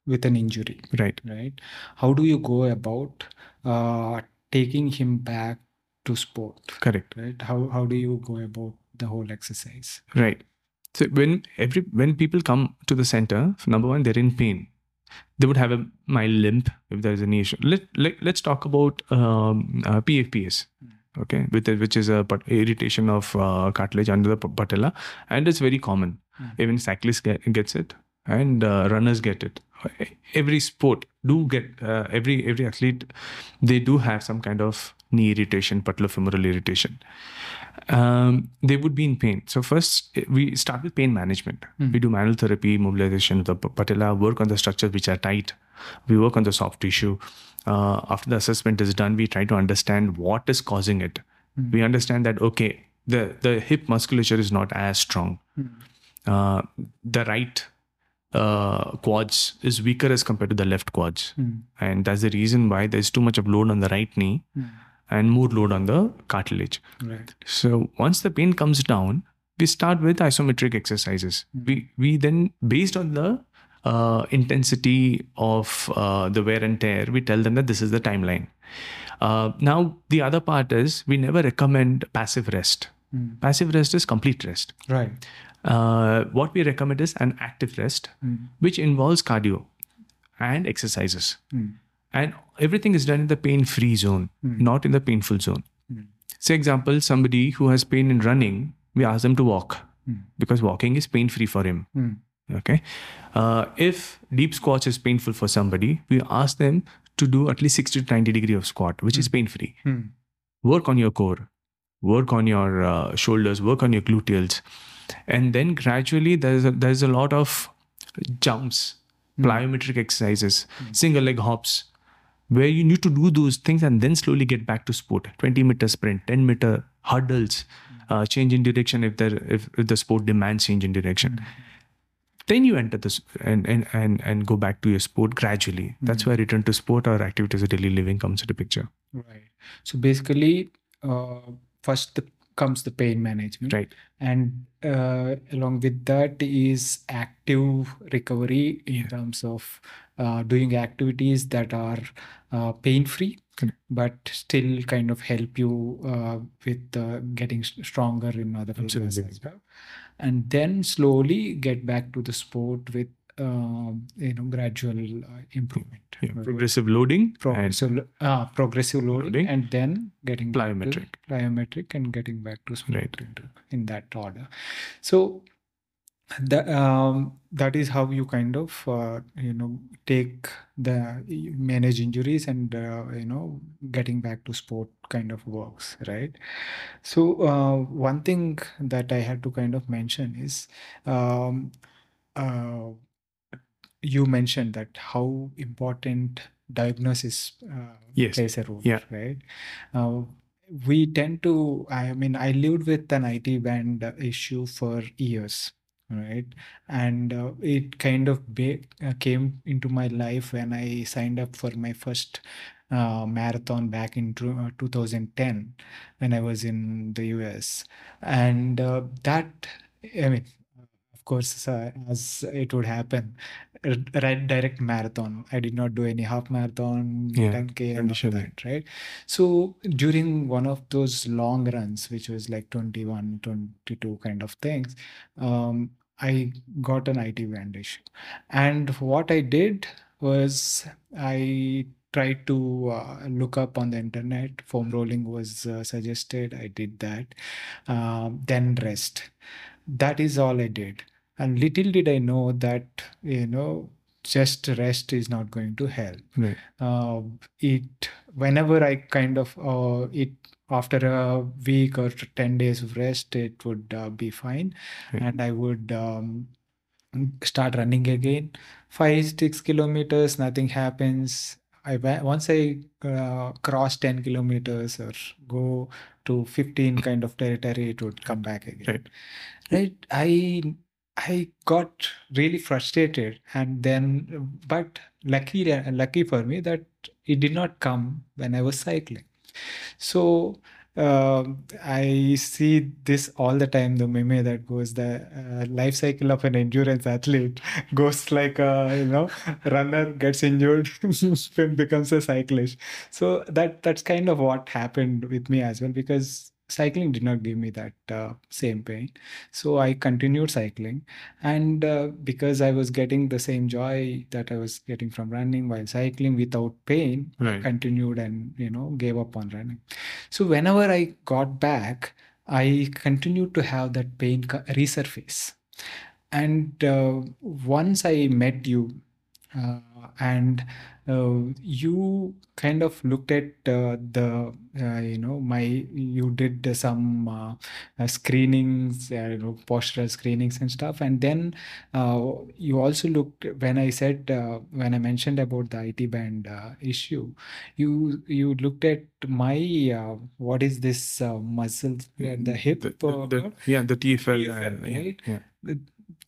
with an injury right. right how do you go about uh, taking him back to sport Correct. right how how do you go about the whole exercise Right. So when every when people come to the center, number one, they're in pain. They would have a mild limp if there's any issue. Let, let let's talk about um, uh, PFPS. Okay, with it, which is a pat- irritation of uh, cartilage under the patella, and it's very common. Mm. Even cyclists get, gets it, and uh, runners get it. Every sport do get uh, every every athlete, they do have some kind of knee irritation, patellofemoral irritation um, they would be in pain. So first, eh, we start with pain management. Mm. We do manual therapy, mobilization of the patella, work on the structures which are tight. We work on the soft tissue. Uh, after the assessment is done, we try to understand what is causing it. Mm. We understand that okay, the the hip musculature is not as strong. Mm. Uh, the right uh, quads is weaker as compared to the left quads, Hmm. and that's the reason why there's too much of load on the right knee Hmm. And more load on the cartilage. right So once the pain comes down, we start with isometric exercises. Mm. We we then based on the uh, intensity of uh, the wear and tear, we tell them that this is the timeline. Uh, now the other part is we never recommend passive rest. Hmm. Passive rest is complete rest. right uh, what we recommend is an active rest, Mm. which involves cardio and exercises. Mm. And everything is done in the pain free zone, Mm. not in the painful zone. Mm. Say, example, somebody who has pain in running, we ask them to walk Mm. because walking is pain free for him. Mm. Okay. Uh, if deep squats is painful for somebody, we ask them to do at least 60 to 90 degree of squat, which is pain free. Mm. Work on your core, work on your uh, shoulders, work on your gluteals. And then gradually there's a, there's a lot of jumps, plyometric exercises, single leg hops, where you need to do those things and then slowly get back to sport. 20 meter sprint 10 meter hurdles uh, change in direction if the if, if the sport demands change in direction. Then you enter this and, and and and go back to your sport gradually. That's why return to sport or activities of daily living comes into picture. Right. So basically, uh, first the, comes the pain management, right. And uh, along with that is active recovery in Yeah. terms of uh, doing activities that are uh, pain free, but still kind of help you uh, with uh, getting stronger in other areas as well. And then slowly get back to the sport with um, you know gradual uh, improvement. yeah. Progressive loading and progressive, uh, progressive loading, Loading. and then getting back Plyometric. plyometric and getting back to sport Right. in that order. So the um, that is how you kind of uh, you know take the you manage injuries and uh, you know getting back to sport kind of works right so uh, one thing that i had to kind of mention is um, uh, you mentioned that how important diagnosis uh, Yes. plays a role Yeah. right uh, we tend to i mean i lived with an it band issue for years right? And uh, it kind of ba- uh, came into my life when i signed up for my first uh, marathon back in two- uh, 2010 when i was in the us and uh, that i mean of course uh, as it would happen right direct marathon. I did not do any half marathon Yeah, 10k and all that right? So during one of those long runs which was like 21 22 kind of things um, i got an it band issue and what i did was i tried to uh, look up on the internet. Foam rolling was uh, suggested. I did that. Um, then rest. That is all i did. And little did i know that you know just rest is not going to help. Right. Uh, it whenever i kind of uh, it after a week or 10 days of rest it would uh, be fine. Right. and i would um, start running again. Five six kilometers nothing happens. I once i uh, cross 10 kilometers or go to 15 kind of territory it would come back again. Right. Right? I i got really frustrated and then but lucky lucky for me that it did not come when i was cycling so um, I see this all the time. The meme that goes the uh, life cycle of an endurance athlete *laughs* goes like a you know runner gets injured, *laughs* then becomes a cyclist. So that that's kind of what happened with me as well because cycling did not give me that uh, same pain. So I continued cycling, and uh, because I was getting the same joy that I was getting from running while cycling without pain, right. continued and you know gave up on running. So whenever i got back i continued to have that pain resurface. And uh, once i met you uh, and you kind of looked at uh, the uh, you know my you did uh, some uh, uh, screenings uh, you know postural screenings and stuff. And then uh, you also looked when i said uh, when i mentioned about the it band uh, issue you you looked at my uh, what is this uh, muscle uh, the hip the, uh, the, yeah the tfl, right? yeah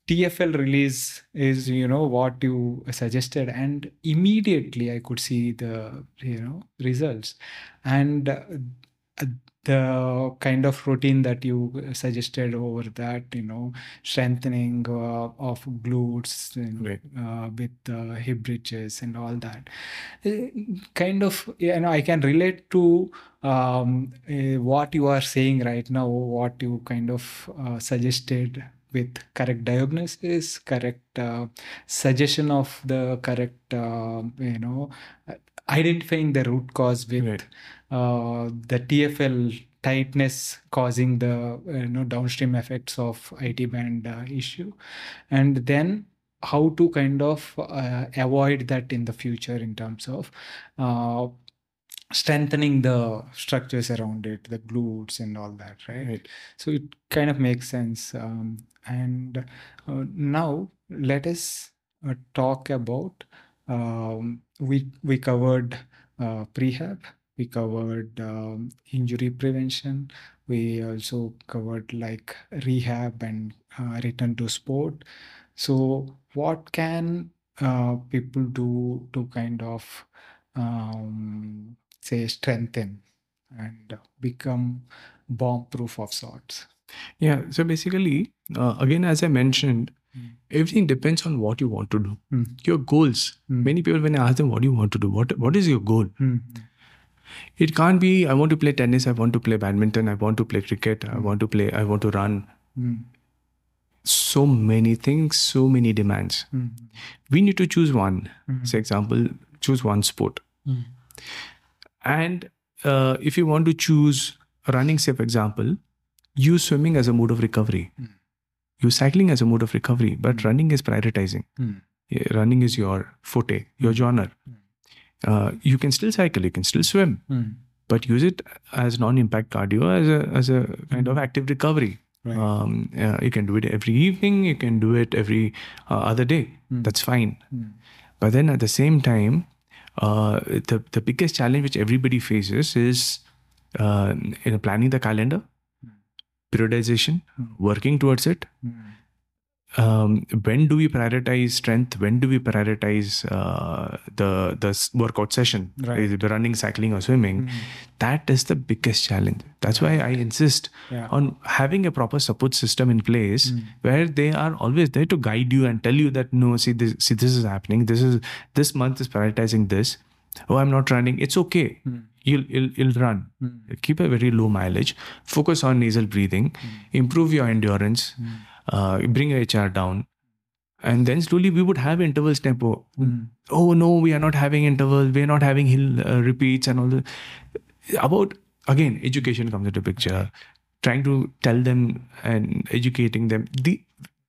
TFL release is you know what you suggested and immediately I could see the you know results. And uh, the kind of routine that you suggested over that you know strengthening uh, of glutes know, Right. uh, with uh, hip bridges and all that. Uh, kind of you know I can relate to um, uh, what you are saying right now what you kind of uh, suggested with correct diagnosis, correct uh, suggestion of the correct, uh, you know, identifying the root cause with Right. uh, the TFL tightness causing the you know downstream effects of IT band uh, issue, and then how to kind of uh, avoid that in the future in terms of uh, strengthening the structures around it, the glutes and all that, right? Right. So it kind of makes sense. Um, and uh, now let us uh, talk about um, we we covered uh, prehab, we covered um, injury prevention, we also covered like rehab and uh, return to sport. So what can uh, people do to kind of um, say strengthen and become bomb proof of sorts? Yeah. So basically, uh, again, as I mentioned, Mm. everything depends on what you want to do. Mm. Your goals. Mm. Many people, when I ask them, "What do you want to do? What What is your goal?" Mm. It can't be. I want to play tennis. I want to play badminton. I want to play cricket. I Mm. want to play. I want to run. Mm. So many things. So many demands. We need to choose one. Mm. Say, example, choose one sport. And uh, if you want to choose running, say for example, use swimming as a mode of recovery. Mm. Use cycling as a mode of recovery, but Mm. running is prioritizing. Mm. Yeah, Running is your forte, your genre. Mm. Uh, you can still cycle, you can still swim, Mm. but use it as non-impact cardio, as a as a kind of Mm. active recovery. Right. Um, uh, you can do it every evening. You can do it every uh, other day. That's fine. But then at the same time, uh, the the biggest challenge which everybody faces is uh, you know planning the calendar, Mm. periodization, Mm. working towards it. Mm. Um, when do we prioritize strength? When do we prioritize uh, the the workout session? Right. Is it running, cycling, or swimming? Mm. That is the biggest challenge. That's why I insist Yeah. on having a proper support system in place Mm. where they are always there to guide you and tell you that no see this see this is happening this is this month is prioritizing this oh i'm not running it's okay Mm. you'll you'll, you'll run Mm. keep a very low mileage focus on nasal breathing improve your endurance Mm. Uh, bring your hr down. And then slowly we would have intervals tempo. Mm. oh no we are not having intervals. We are not having hill uh, repeats and all the about again education comes into picture. Trying to tell them and educating them. The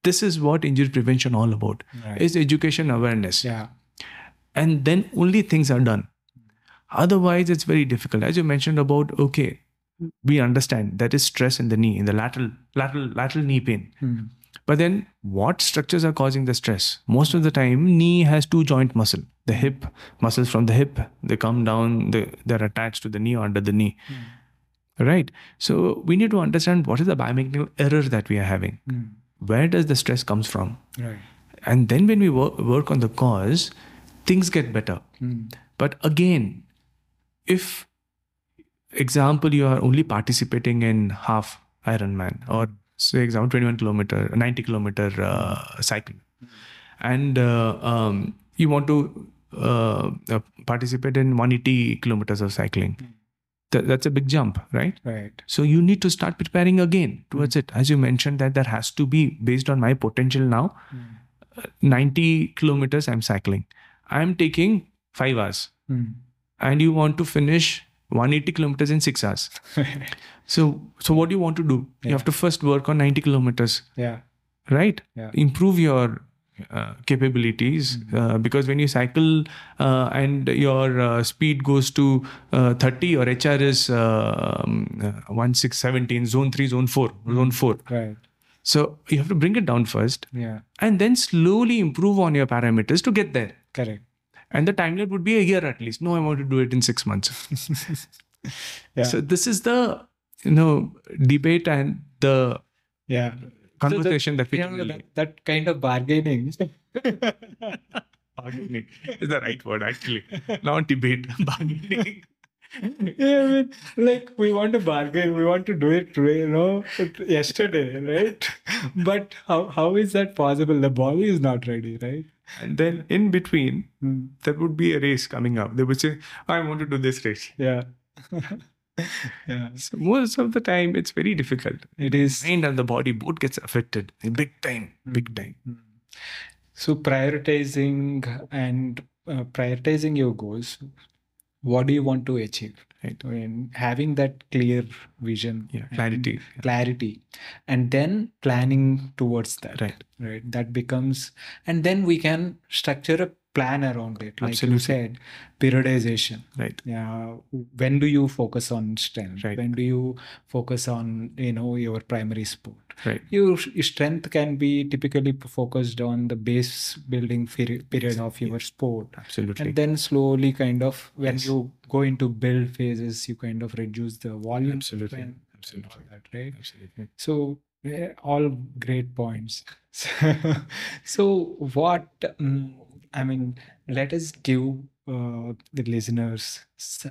this is what injury prevention all about Right. is education awareness. Yeah. and then only things are done. Otherwise it's very difficult. As you mentioned about okay we understand that is stress in the knee in the lateral lateral lateral knee pain Mm. but then what structures are causing the stress? Most of the time, knee has two joint muscle. The hip, muscles from the hip, they come down, they, they're attached to the knee or under the knee. Right? So we need to understand what is the biomechanical error that we are having. Mm. Where does the stress comes from? Right. And then when we work, work on the cause, things get better. Mm. But again, if example you are only participating in half Ironman or say example 21 kilometer 90 kilometer uh, cycle and uh, um, you want to uh, uh, participate in 180 kilometers of cycling. Th- that's a big jump right? Right. so you need to start preparing again towards it. As you mentioned that there has to be based on my potential now. Mm. 90 kilometers i'm cycling. I'm taking 5 hours. Mm. and you want to finish 180 kilometers in 6 hours *laughs* so so what do you want to do you have to first work on 90 kilometers yeah. right Yeah. improve your uh, capabilities Mm-hmm. uh, because when you cycle uh, and your uh, speed goes to uh, 30 your hr is uh, um, uh, 1617 zone 3 zone 4 Mm-hmm. zone 4 Right. so you have to bring it down first Yeah. and then slowly improve on your parameters to get there Correct. And the timeline would be a year at least no i want to do it in 6 months *laughs* Yeah. so this is the you know debate and the yeah. conversation that we You can really- that, that kind of bargaining. *laughs* bargaining is the right word actually not debate *laughs* bargaining yeah, I mean, like we want to bargain, we want to do it today, you know, yesterday, right? But how how is that possible? The body is not ready, right? And then in between Mm. there would be a race coming up they would say i want to do this race Yeah. *laughs* yeah. So most of the time, it's very difficult. It is. Mind and the body both gets affected big time, big time. Mm. So prioritizing and uh, prioritizing your goals. What do you want to achieve? Right. And having that clear vision, Yeah, clarity. clarity, and then planning towards that. Right. Right. That becomes, and then we can structure a plan around it. Like Absolutely. you said, periodization. Right. Yeah. When do you focus on strength? Right. When do you focus on you know your primary sport? Right. your, strength can be typically focused on the base building peri- period of your sport Absolutely. and then slowly kind of when Yes. you go into build phases you kind of reduce the volume Absolutely. and Absolutely. all that right Absolutely. so all great points *laughs* so what um, i mean let us give uh, the listeners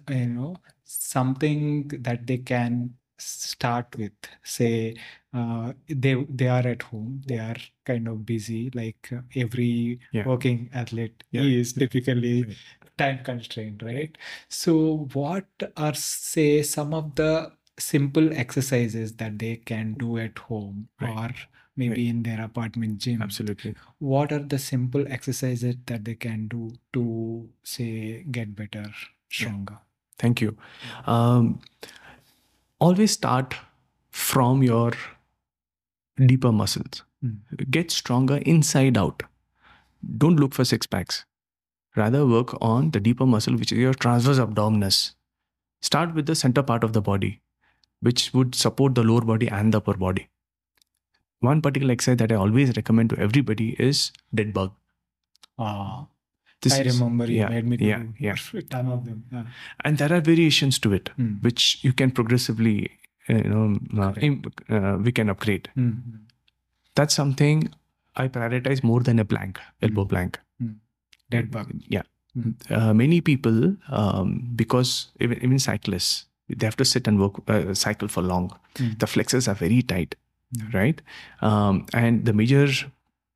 you know something that they can start with say uh, they they are at home they are kind of busy like uh, every Yeah. working athlete Yeah. is typically time constrained right so what are say some of the simple exercises that they can do at home Right. or maybe in their apartment gym Absolutely. what are the simple exercises that they can do to say get better stronger Thank you. Um, always start from your deeper muscles. Mm. Get stronger inside out. Don't look for six packs. Rather, work on the deeper muscle, which is your transverse abdominis. Start with the center part of the body, which would support the lower body and the upper body. One particular exercise that I always recommend to everybody is dead bug. ah This i is- remember you yeah, made me do yeah, yeah. *laughs* a ton of them yeah. and there are variations to it, Mm. which you can progressively, uh, you know, uh, uh, we can upgrade. Mhm. That's something I prioritize more than a plank, elbow plank. dead bug Yeah. Mm. Uh, many people, um, because even, even cyclists, they have to sit and work, uh, cycle for long. Mm. The flexors are very tight, Mm. Right? Um, and the major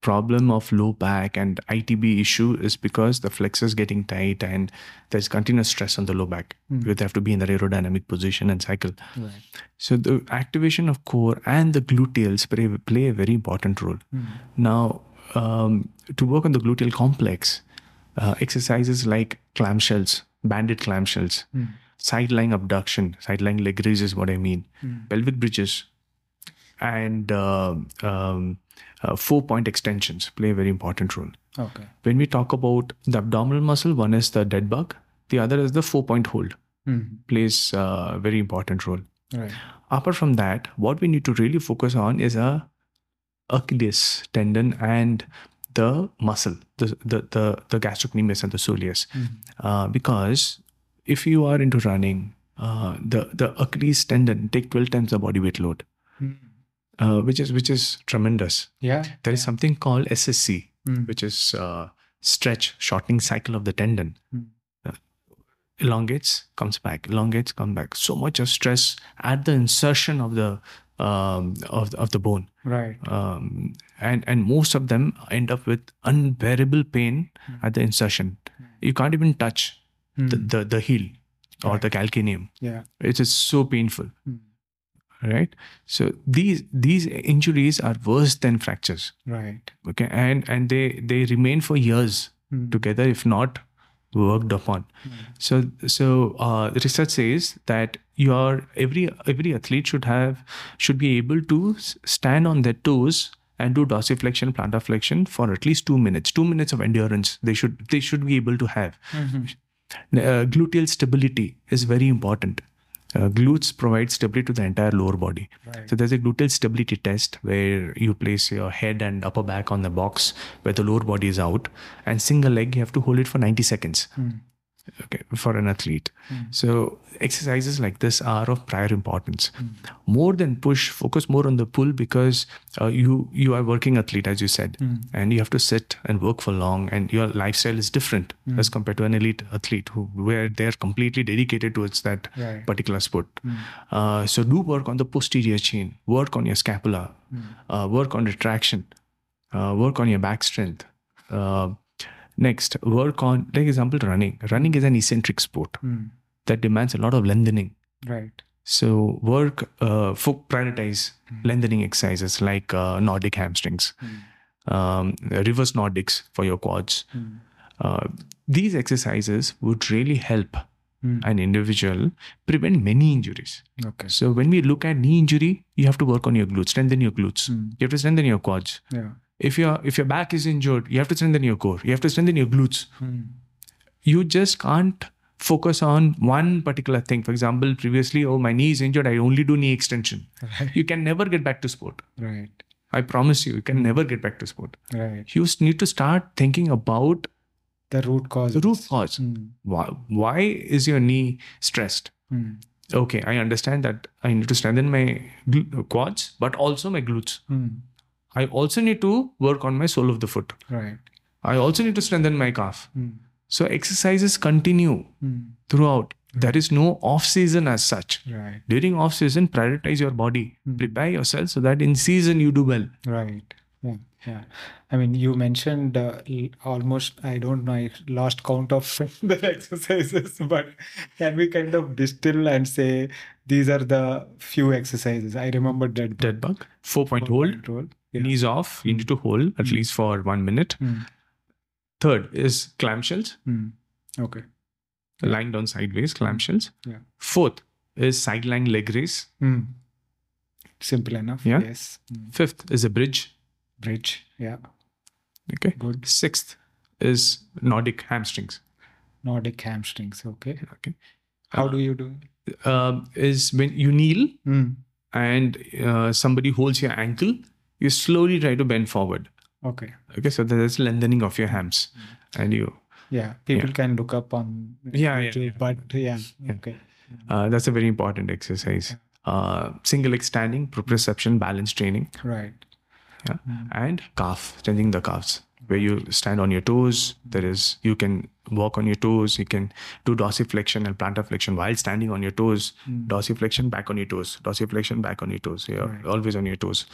problem of low back and ITB issue is because the flexors getting tight and there's continuous stress on the low back. Mm. Because they have to be in the aerodynamic position and cycle. right So the activation of core and the gluteals play, play a very important role. Mm. Now, um, to work on the gluteal complex, uh, exercises like clamshells, banded clamshells, Mm. side lying abduction, side lying leg raise is what I mean, Mm. pelvic bridges, and uh, um, uh, four point extensions play a very important role. okay When we talk about the abdominal muscle, one is the dead bug, the other is the four point hold, Mhm. plays a very important role right apart from that what we need to really focus on is a achilles tendon and the muscle the the the, the gastrocnemius and the soleus Mhm. uh, because if you are into running uh, the the achilles tendon take 12 times the body weight load Mm. Uh, which is which is tremendous. Yeah. There is something called ssc Mm. which is uh, stretch shortening cycle of the tendon. Mm. Uh, elongates comes back. Elongates comes back. So much of stress at the insertion of the um, of, of the bone. Right. Um, and and most of them end up with unbearable pain Mm. at the insertion. You can't even touch the, Mm. the, the heel or Right. the calcaneum. Yeah. It is so painful. Mm. Right? So these these injuries are worse than fractures. Right. Okay? And and they they remain for years Mm. together if not worked upon. Mm. so so uh, the research says that your every every athlete should have should be able to stand on their toes and do dorsiflexion plantar flexion for at least 2 minutes. 2 minutes of endurance they should they should be able to have. Mhm. uh, gluteal stability is very important uh, glutes provide stability to the entire lower body. Right. So there's a gluteal stability test where you place your head and upper back on the box where the lower body is out and single leg you have to hold it for 90 seconds. Mm. Okay for an athlete Mm. so exercises like this are of prior importance Mm. more than push focus more on the pull because uh, you you are working athlete as you said Mm. and you have to sit and work for long and your lifestyle is different Mm. as compared to an elite athlete who where they're completely dedicated towards that right particular sport Mm. uh, so do work on the posterior chain work on your scapula Mm. uh, work on retraction uh, work on your back strength uh, next work on like example running running is an eccentric sport Mm. that demands a lot of lengthening Right. So work uh, for prioritize Mm. lengthening exercises like uh, Nordic hamstrings, Mm. um, reverse Nordics for your quads. Mm. Uh, these exercises would really help Mm. an individual prevent many injuries. Okay. So when we look at knee injury, you have to work on your glutes, strengthen your glutes. Mm. You have to strengthen your quads. Yeah. If your if your back is injured, you have to strengthen your core. You have to strengthen your glutes. Mm. You just can't focus on one particular thing. For example, previously, oh my knee is injured, I only do knee extension. Right. You can never get back to sport. Right. I promise you, you can never get back to sport. Right. You need to start thinking about The root cause. the root cause. Mm. Why, why is your knee stressed? Mm. Okay, I understand that I need to strengthen my gl- quads, but also my glutes. Mm. I also need to work on my sole of the foot. Right. I also need to strengthen my calf. Mm. So exercises continue Mm. throughout. There is no off season as such. Right. During off season, prioritize your body. Mm. Prepare yourself so that in season you do well. Right. Yeah. Yeah. I mean, you mentioned uh, almost, I don't know, I lost count of *laughs* the exercises, *laughs* but can we kind of distill and say these are the few exercises? I remember dead Dead bug, four point hold, roll. Yeah. knees off. You need to hold at Mm. least for one minute. Mm. Third is clamshells, Mm. Okay. lying down sideways, clamshells. Yeah. Fourth is side lying leg raise. Mm. Simple enough. Yeah. Yes. Mm. Fifth is a bridge. Bridge. Yeah. Okay. Good. Sixth is Nordic hamstrings. Nordic hamstrings. Okay. Okay. How Uh, do you do? Um, is when you kneel and uh, somebody holds your ankle, you slowly try to bend forward. Okay. Okay, so there's lengthening of your hams, and you. Yeah. People can look up on. Yeah, yeah, YouTube, yeah. But yeah. Yeah. Okay. Uh, that's a very important exercise. Uh, single leg standing, proprioception, balance training, Right. Yeah. Mm. and calf, strengthening the calves, where you stand on your toes. There is you can walk on your toes. You can do dorsiflexion and plantar flexion while standing on your toes. Mm. Dorsiflexion back on your toes. Dorsiflexion back on your toes. You're Right. always on your toes.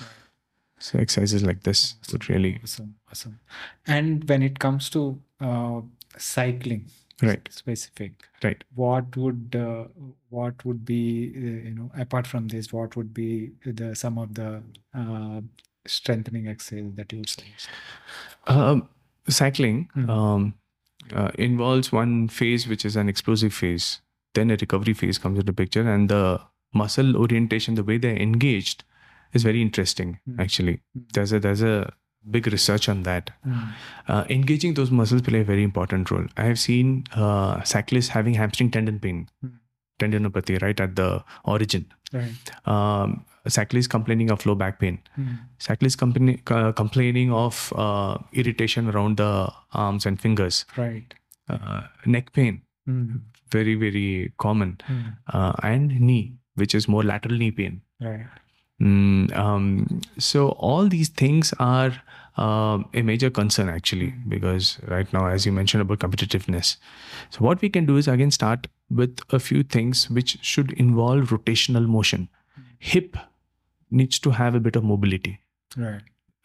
So exercises like this would really Awesome, awesome. And when it comes to uh, cycling, Right. specific, right. what would uh, what would be uh, you know apart from this, what would be the some of the uh, strengthening exercises that you would say? Um, cycling Hmm. um, uh, involves one phase which is an explosive phase. Then a recovery phase comes into picture, and the muscle orientation, the way they're engaged, is very interesting. Hmm. Actually, Hmm. there's a there's a big research on that. Mm. Uh, engaging those muscles play a very important role. I have seen uh, cyclists having hamstring tendon pain, Hmm. tendinopathy, right at the origin. Right. Um, cyclists complaining of low back pain cyclists company, uh, complaining of uh, irritation around the arms and fingers, Right. uh, neck pain, very, very common, Mm. uh, and knee, which is more lateral knee pain. Right. Mm, um, so, all these things are um, a major concern actually, Mm. because right now, as you mentioned about competitiveness. So, what we can do is again start with a few things which should involve rotational motion. Hip needs to have a bit of mobility. Right.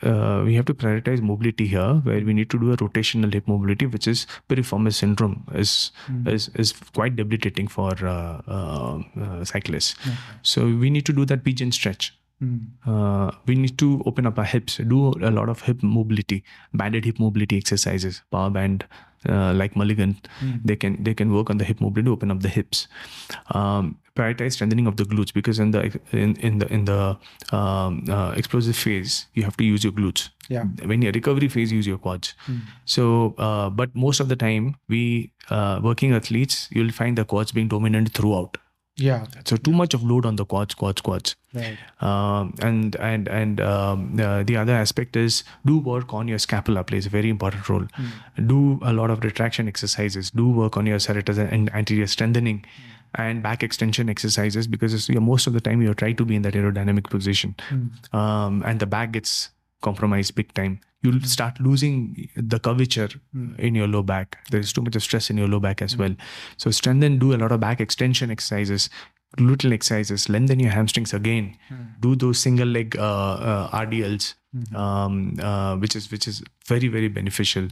uh, we have to prioritize mobility here, where we need to do a rotational hip mobility, which is piriformis syndrome, is Mm. is is quite debilitating for uh, uh, uh, cyclists. Okay. So we need to do that pigeon stretch. Mm. Uh, we need to open up our hips, do a lot of hip mobility, banded hip mobility exercises, power band, uh, like Mulligan. Mm. They can they can work on the hip mobility, to open up the hips. Um, prioritize strengthening of the glutes because in the in in the in the um, uh, explosive phase you have to use your glutes. Yeah. When you're recovery phase, use your quads. Mm. So, uh, but most of the time, we uh, working athletes, you'll find the quads being dominant throughout. Yeah. So too much of load on the quads, quads, quads. Right. Um, and and and um, uh, the other aspect is do work on your scapula plays a very important role. Mm. Do a lot of retraction exercises. Do work on your serratus and anterior strengthening. And back extension exercises because most of the time you're trying to be in that aerodynamic position, Mm. um, and the back gets compromised big time. You'll start losing the curvature in your low back. There's too much of stress in your low back as well. So strengthen, do a lot of back extension exercises, gluteal exercises, lengthen your hamstrings again. Mm. Do those single leg uh, uh, RDLs Mhm. um, uh, which is which is very very beneficial,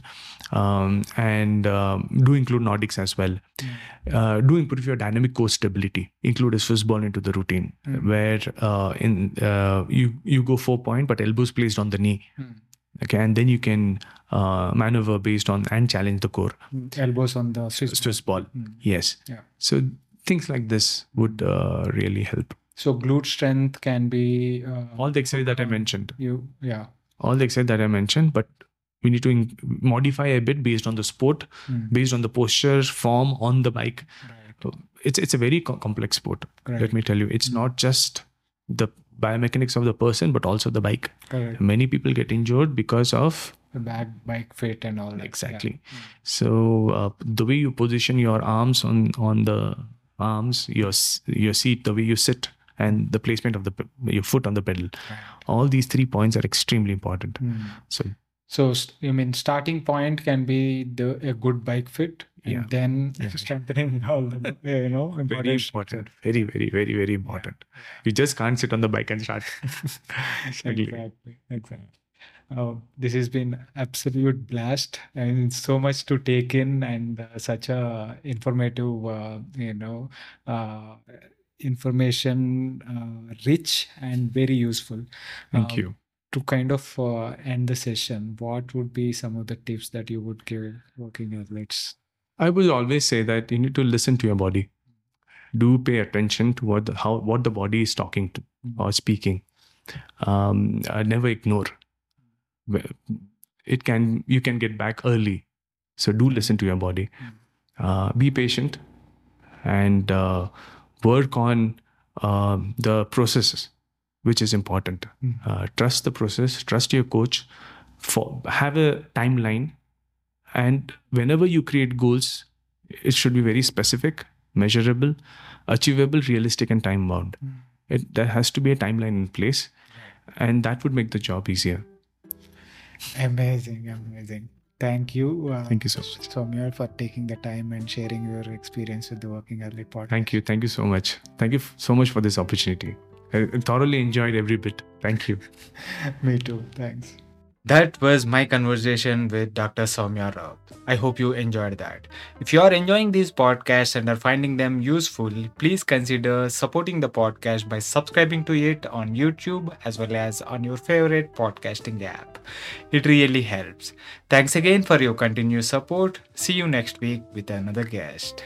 um, and um, do include Nordics as well. Uh, do improve your dynamic core stability. Include a Swiss ball into the routine, Mm. where uh, in uh, you you go four point, but elbows placed on the knee. Mm. Okay, and then you can uh, maneuver based on and challenge the core. Mm. Elbows on the Swiss. Swiss ball, Mm. yes. Yeah. So things like this would uh, really help. So glute strength can be uh, All the exercise that I mentioned, You yeah. all the exercise that I mentioned, but we need to in- modify a bit based on the sport, Mm. based on the posture, form on the bike. Right. It's it's a very co- complex sport. Correct. Let me tell you, it's not just the biomechanics of the person, but also the bike. Correct. Many people get injured because of The back bike fit and all that. exactly. So uh, the way you position your arms on on the arms, your your seat, the way you sit, and the placement of the your foot on the pedal. Right. All these three points are extremely important. Mm. So So you mean starting point can be the a good bike fit, and Yeah. then Yeah. strengthening *laughs* all the you know very important important, very very very very important. You just can't sit on the bike and start. *laughs* Exactly. Exactly. Exactly. Oh, this has been absolute blast and so much to take in and uh, such a informative, uh, you know, uh, information uh, rich and very useful. Thank Um, you. To kind of uh, end the session, what would be some of the tips that you would give working athletes? I would always say that you need to listen to your body. Do pay attention to what the, how what the body is talking to or speaking. Um, uh, never ignore. It can you can get back early, so do listen to your body. Uh, be patient, and uh, work on um, the processes, which is important. Mm. Uh, trust the process. Trust your coach. For have a timeline and whenever you create goals, it should be very specific, measurable, achievable, realistic, and time bound. Mm. It there has to be a timeline in place, and that would make the job easier. Amazing, amazing. Thank you. Uh, Thank you so much. Somya, for taking the time and sharing your experience with the Working Athlete podcast. Thank you. Thank you so much. Thank you f- so much for this opportunity. I thoroughly enjoyed every bit. Thank you. *laughs* Me too. Thanks. That was my conversation with Dr. Somya Rout. I hope you enjoyed that. If you are enjoying these podcasts and are finding them useful, please consider supporting the podcast by subscribing to it on YouTube as well as on your favorite podcasting app. It really helps. Thanks again for your continued support. See you next week with another guest.